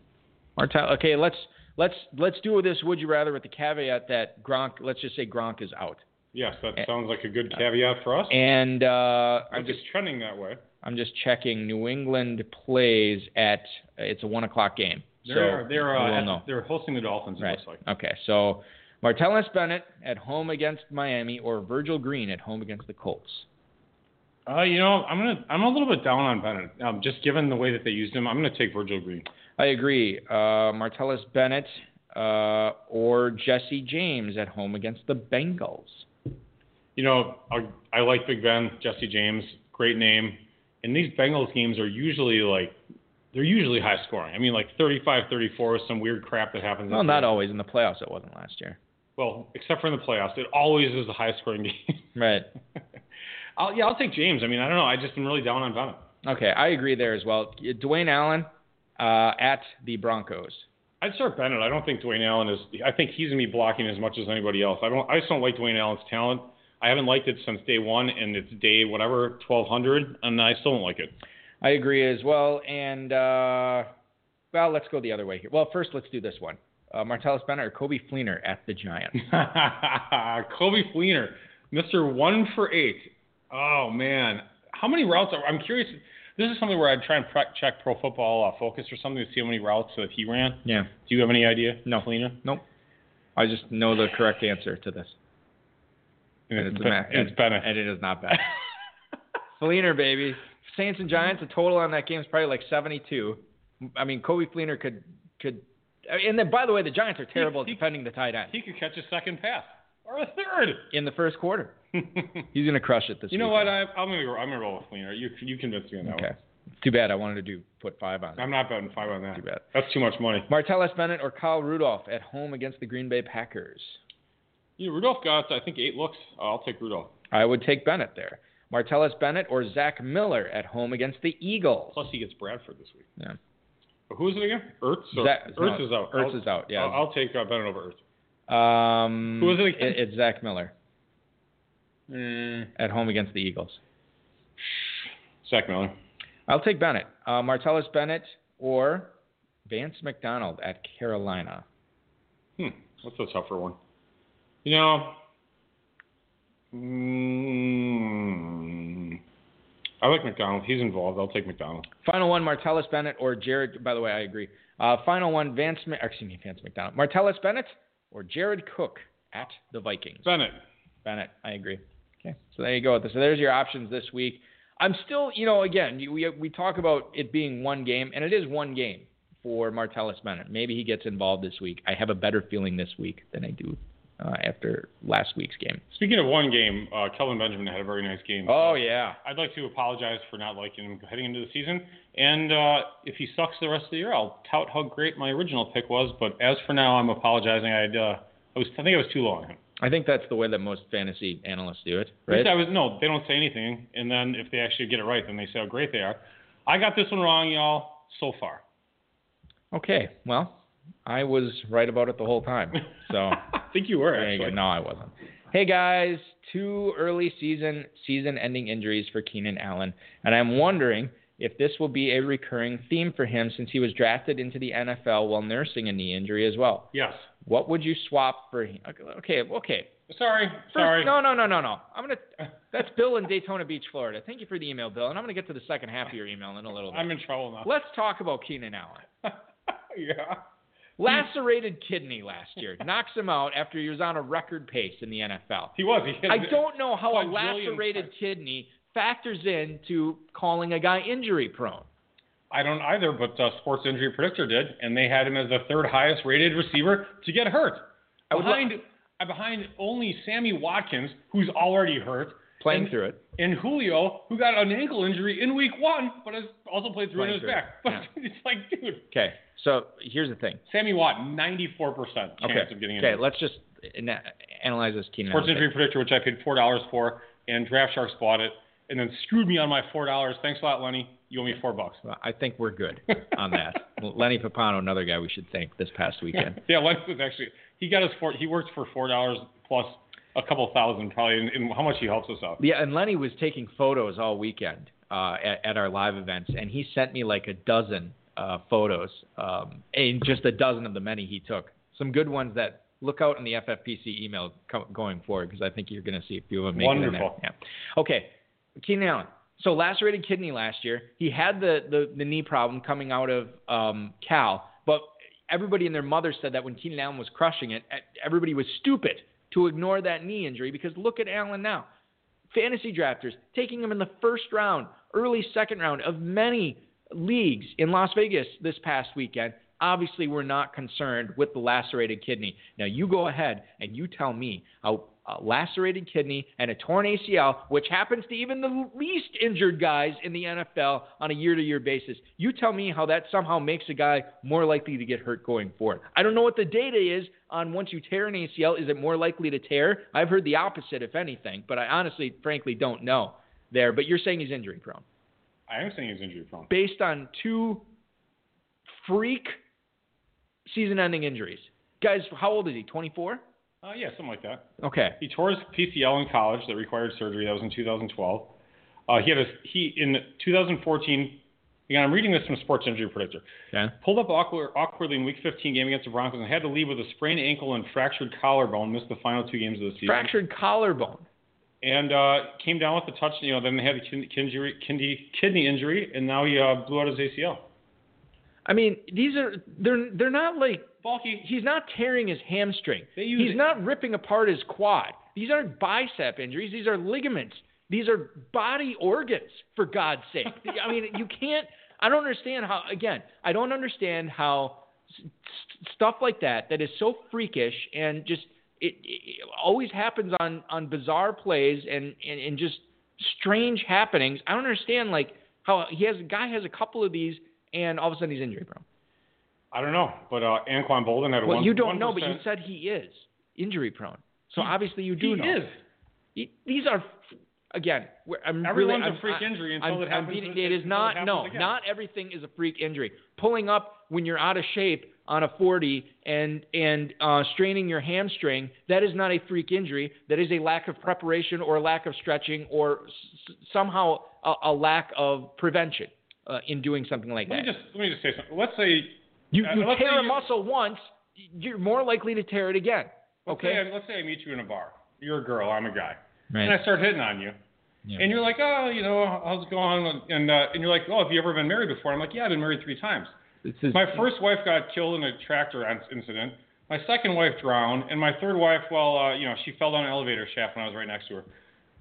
Martell. Okay, let's let's let's do this. Would you rather with the caveat that Gronk? Let's just say Gronk is out, Yes, that Eh, sounds like a good caveat for us. and uh, I'm just trending that way. I'm just checking. New England plays at it's a one o'clock game. They're so they're uh, know. they're hosting the Dolphins. It Right. looks like. Okay. So Martellus Bennett at home against Miami or Virgil Green at home against the Colts. Uh, you know, I'm gonna I'm a little bit down on Bennett. Um, just given the way that they used him, I'm gonna take Virgil Green. I agree. Uh, Martellus Bennett uh, or Jesse James at home against the Bengals. You know, I, I like Big Ben, Jesse James, great name. And these Bengals games are usually like they're usually high scoring. I mean, like 35-34 is some weird crap that happens. Well, not always in the playoffs. It wasn't last year. Well, except for in the playoffs, it always is a high scoring game. Right. I'll, yeah, I'll take James. I mean, I don't know. I just am really down on Bennett. Okay, I agree there as well. Dwayne Allen uh, at the Broncos. I'd start Bennett. I don't think Dwayne Allen is. I think he's gonna be blocking as much as anybody else. I don't. I just don't like Dwayne Allen's talent. I haven't liked it since day one, and it's day whatever twelve hundred, and I still don't like it. I agree as well. And uh, well, let's go the other way here. Well, first let's do this one. Uh, Martellus Bennett or Coby Fleener at the Giants. Coby Fleener, Mister One for Eight. Oh man, how many routes? Are, I'm curious. This is something where I'd try and pre- check Pro Football uh, Focus or something to see how many routes that he ran. yeah. Do you have any idea? No. Fleener. Nope. I just know the correct answer to this. And And it's, it's, Ben- it's Bennett. And it is not bad. Fleener, baby. Saints and Giants, the total on that game is probably like 72. I mean, Coby Fleener could could. And then, by the way, the Giants are terrible he- at defending the tight end he could catch a second pass or a third. in the first quarter. He's gonna crush it this. Year. You know what? weekend. I, I'm gonna go. I'm gonna roll with Fleener. You you convinced me on that Okay. one. Too bad. I wanted to do put five on. it. I'm not betting five on that. Too bad. That's too much money. Martellus Bennett or Kyle Rudolph at home against the Green Bay Packers. Yeah, Rudolph got I think eight looks. I'll take Rudolph. I would take Bennett there. Martellus Bennett or Zach Miller at home against the Eagles. Plus he gets Bradford this week. Yeah. But who is it again? Ertz. Or, Zach- Ertz no, is out. Ertz I'll- is out, yeah. I'll, I'll take uh, Bennett over Ertz. Um, Who is it again? it's Zach Miller Mm, at home against the Eagles. Zach Miller. I'll take Bennett. Uh, Martellus Bennett or Vance McDonald at Carolina. Hmm. What's a tougher one? You know. Mm, I like McDonald. He's involved. I'll take McDonald. Final one, Martellus Bennett or Jared. By the way, I agree. Uh, final one, Vance. Excuse me, Vance McDonald. Martellus Bennett or Jared Cook at the Vikings. Bennett. Bennett, I agree. Okay, so there you go. So there's your options this week. I'm still, you know, again, we we talk about it being one game, and it is one game for Martellus Bennett. Maybe he gets involved this week. I have a better feeling this week than I do uh, after last week's game. Speaking of one game, uh, Kelvin Benjamin had a very nice game. Oh yeah, I'd like to apologize for not liking him heading into the season. And uh, if he sucks the rest of the year, I'll tout how great my original pick was. But as for now, I'm apologizing. I'd, uh, I was, I think I was too low on him. I think that's the way that most fantasy analysts do it, right? I was no, they don't say anything, and then if they actually get it right, then they say how great they are. I got this one wrong, y'all. So far. Okay, well, I was right about it the whole time. So. I think you were There you actually. No, I wasn't. Hey guys, two early season season-ending injuries for Keenan Allen, and I'm wondering if this will be a recurring theme for him since he was drafted into the NFL while nursing a knee injury as well. Yes. What would you swap for? him? Okay, okay. Sorry. First- Sorry. No, no, no, no, no. I'm gonna. That's Bill in Daytona Beach, Florida. Thank you for the email, Bill, and I'm gonna get to the second half of your email in a little bit. I'm in trouble now. Let's talk about Keenan Allen. yeah. Lacerated kidney last year knocks him out after he was on a record pace in the NFL. He was. He I don't know how a lacerated kidney factors into calling a guy injury prone. I don't either, but uh, Sports Injury Predictor did, and they had him as the third highest rated receiver to get hurt. Behind, uh, behind only Sammy Watkins, who's already hurt, Playing and, through it. and Julio, who got an ankle injury in week one, but has also played through it his through it, back. But yeah. it's like, dude, Okay, so here's the thing. Sammy Watt, 94% chance Okay, of getting okay, let's just ana- analyze this Keenan Sports Injury. Predictor, which I paid four dollars for, and Draft Sharks bought it, and then screwed me on my four dollars. Thanks a lot, Lenny. You owe me four bucks. Well, I think we're good on that. Lenny Papano, another guy we should thank this past weekend. yeah, Lenny was actually he got his four. He worked for four dollars plus a couple thousand probably, in, in how much he helps us out. Yeah, and Lenny was taking photos all weekend uh, at, at our live events, and he sent me like a dozen uh, photos, um, and just a dozen of the many he took. Some good ones that look out in the FFPC email co- going forward because I think you're going to see a few of them. Make It in Wonderful. there. Yeah. Okay, Keenan Allen. So lacerated kidney last year. He had the, the, the knee problem coming out of um, Cal, but everybody and their mother said that when Keenan Allen was crushing it, everybody was stupid to ignore that knee injury because look at Allen now fantasy drafters taking him in the first round, early second round of many leagues in Las Vegas this past weekend. Obviously, we're not concerned with the lacerated kidney. Now, you go ahead and you tell me how lacerated kidney and a torn ACL, which happens to even the least injured guys in the NFL on a year to year basis, you tell me how that somehow makes a guy more likely to get hurt going forward. I don't know what the data is on once you tear an ACL. Is it more likely to tear? I've heard the opposite, if anything, but I honestly, frankly, don't know there. But you're saying he's injury prone I am saying he's injury prone. based on two freak season ending injuries. Guys, how old is he? 24? Uh, yeah, something like that. Okay. He tore his PCL in college that required surgery. That was in 2012. Uh, he had a he in 2014. Again, I'm reading this from Sports Injury Predictor. Okay. Pulled up awkward, awkwardly in Week 15 game against the Broncos and had to leave with a sprained ankle and fractured collarbone. Missed the final two games of the season. Fractured collarbone. And uh, came down with a touch. You know, then they had a kidney, kidney, kidney injury, and now he uh, blew out his ACL. I mean, these are they're they're not like Balky. he's not tearing his hamstring. He's it- not ripping apart his quad. These aren't bicep injuries. These are ligaments. These are body organs, for God's sake. I mean, you can't. I don't understand how. Again, I don't understand how stuff like that that is so freakish and just it, it always happens on on bizarre plays and, and and just strange happenings. I don't understand like how he has a guy has a couple of these and all of a sudden he's injury prone. I don't know, but uh, Anquan Boldin had a Well, one. you don't know, but you said he is injury prone. So He- obviously you do he know. is. He- These are again. I'm Everyone's really, a freak I'm, injury until I'm, it I'm happens. beating- it is not. happens No, again. not everything is a freak injury. Pulling up when you're out of shape on a 40 and and uh, straining your hamstring that is not a freak injury. That is a lack of preparation or a lack of stretching or s- somehow a, a lack of prevention uh, in doing something like Let that. me just let me just say something. Let's say you uh, you let's tear a you- muscle once, you're more likely to tear it again. let's Okay. say let's say I meet you in a bar. You're a girl. I'm a guy. Right. And I start hitting on you. Yeah. And you're like, oh, you know, how's it going? And uh, and you're like, oh, have you ever been married before? I'm like, yeah, I've been married three times. Is- My first wife got killed in a tractor in- incident. My second wife drowned, and my third wife, well, uh, you know, she fell down an elevator shaft when I was right next to her.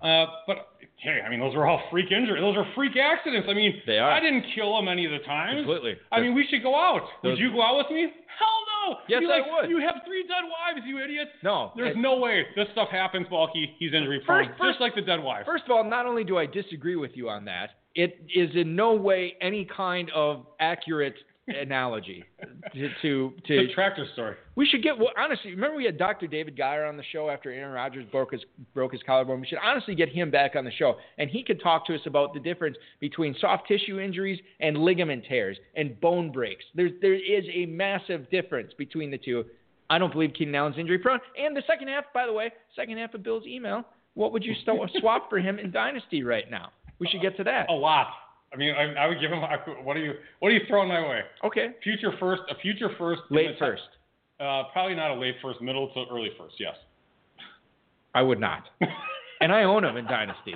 Uh, but hey, I mean, those are all freak injuries. Those are freak accidents. I mean, They are. I didn't kill him any of the times. Completely. I mean, we should go out. Those- Would you go out with me? Hell no. Yes, you I like, would. You have three dead wives, you idiot. no. There's it- no way this stuff happens, Balky. He's injury prone, First- first- just like the dead wife. First of all, not only do I disagree with you on that, it is in no way any kind of accurate analogy to to, to the tractor story. we should get well, honestly. Remember we had Dr. David Geier on the show after Aaron Rodgers broke his broke his collarbone. We should honestly get him back on the show, and he could talk to us about the difference between soft tissue injuries and ligament tears and bone breaks. There's there is a massive difference between the two. I don't believe Keenan Allen's injury prone. And the second half, by the way, second half of Bill's email. What would you st- swap for him in Dynasty right now? We should get to that. A lot. I mean, I, I would give him. I, what are you? What are you throwing my way? Okay. Future first, a future first. Late first. Uh, probably not a late first, middle to early first. Yes. I would not. and I own him in Dynasty.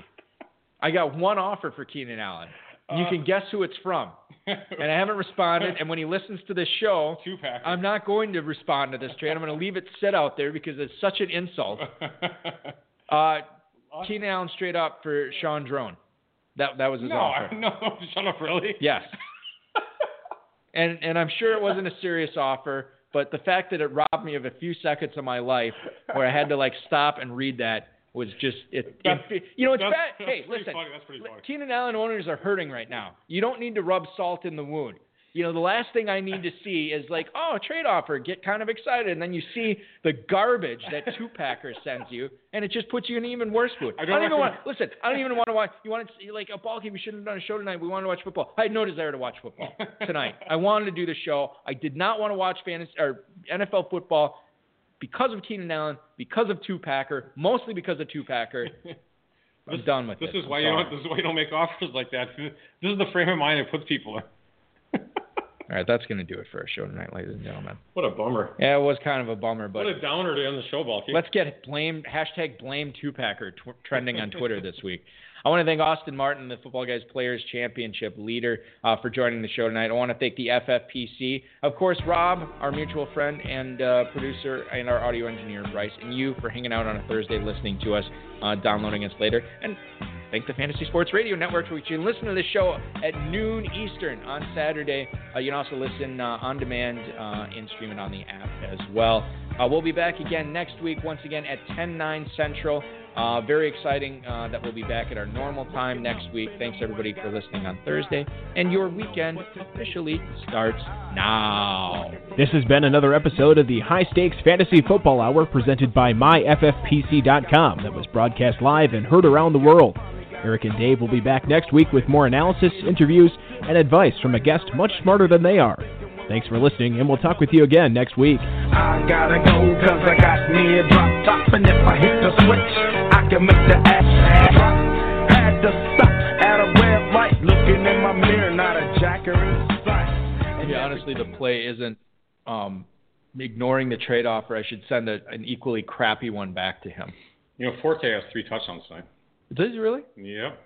I got one offer for Keenan Allen. you can guess who it's from. And I haven't responded. And when he listens to this show, two. I'm not going to respond to this trade. I'm going to leave it sit out there because it's such an insult. Uh, Keenan Allen straight up for Sean Drone. That that was his no, offer. I, no, shut up, really. Yes. and and I'm sure it wasn't a serious offer, but the fact that it robbed me of a few seconds of my life where I had to like stop and read that was just it. That's- it you know, it's bad. that's Hey, listen. funny, that's pretty funny. Keenan Allen owners are hurting right now. You don't need to rub salt in the wound. You know, the last thing I need to see is like, oh, a trade offer, get kind of excited, and then you see the garbage that Two Packer sends you, and it just puts you in an even worse mood. I don't even want. recommend- Listen, I don't even want to watch. You want to see, like a ball game? We shouldn't have done a show tonight. We wanted to watch football. I had no desire to watch football tonight. I wanted to do the show. I did not want to watch fantasy or NFL football because of Keenan Allen, because of Two Packer, mostly because of Two Packer. I'm This- done with This it. is why you don't. This is why you don't make offers like that. This is the frame of mind it puts people in. All right, that's going to do it for our show tonight, ladies and gentlemen. What a bummer. Yeah, it was kind of a bummer, but what a downer to end the show, Balky. let's get blame hashtag blame two packer tw- trending on Twitter this week. I want to thank Austin Martin, the Footballguys Players Championship leader, uh, for joining the show tonight. I want to thank the FFPC, of course, Rob, our mutual friend and uh, producer, and our audio engineer Bryce, and you for hanging out on a Thursday listening to us, uh, downloading us later, and thank the Fantasy Sports Radio Network, which you can listen to this show at noon Eastern on Saturday. Uh, you can also listen uh, on demand uh, and stream it on the app as well. Uh, we'll be back again next week, once again at 10 9 Central. Uh, very exciting uh, that we'll be back at our normal time next week. Thanks everybody for listening on Thursday. And your weekend officially starts now. This has been another episode of the High Stakes Fantasy Football Hour presented by MyFFPC.com that was broadcast live and heard around the world. Eric and Dave will be back next week with more analysis, interviews, and advice from a guest much smarter than they are. Thanks for listening, and we'll talk with you again next week. I gotta go cause I got me a drop top and if I hit the switch I can make the ass drop Had to stop at a red light looking in my mirror not a jacker in sight Yeah, honestly, the play isn't um, ignoring the trade offer. I should send a, an equally crappy one back to him. You know, Forte has three touchdowns tonight. Does he really? Yep.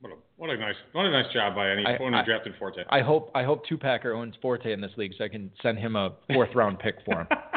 What a what a nice what a nice job by any I- anyone who I- drafted Forte. I hope I hope Packer owns Forte in this league so I can send him a fourth round pick for him.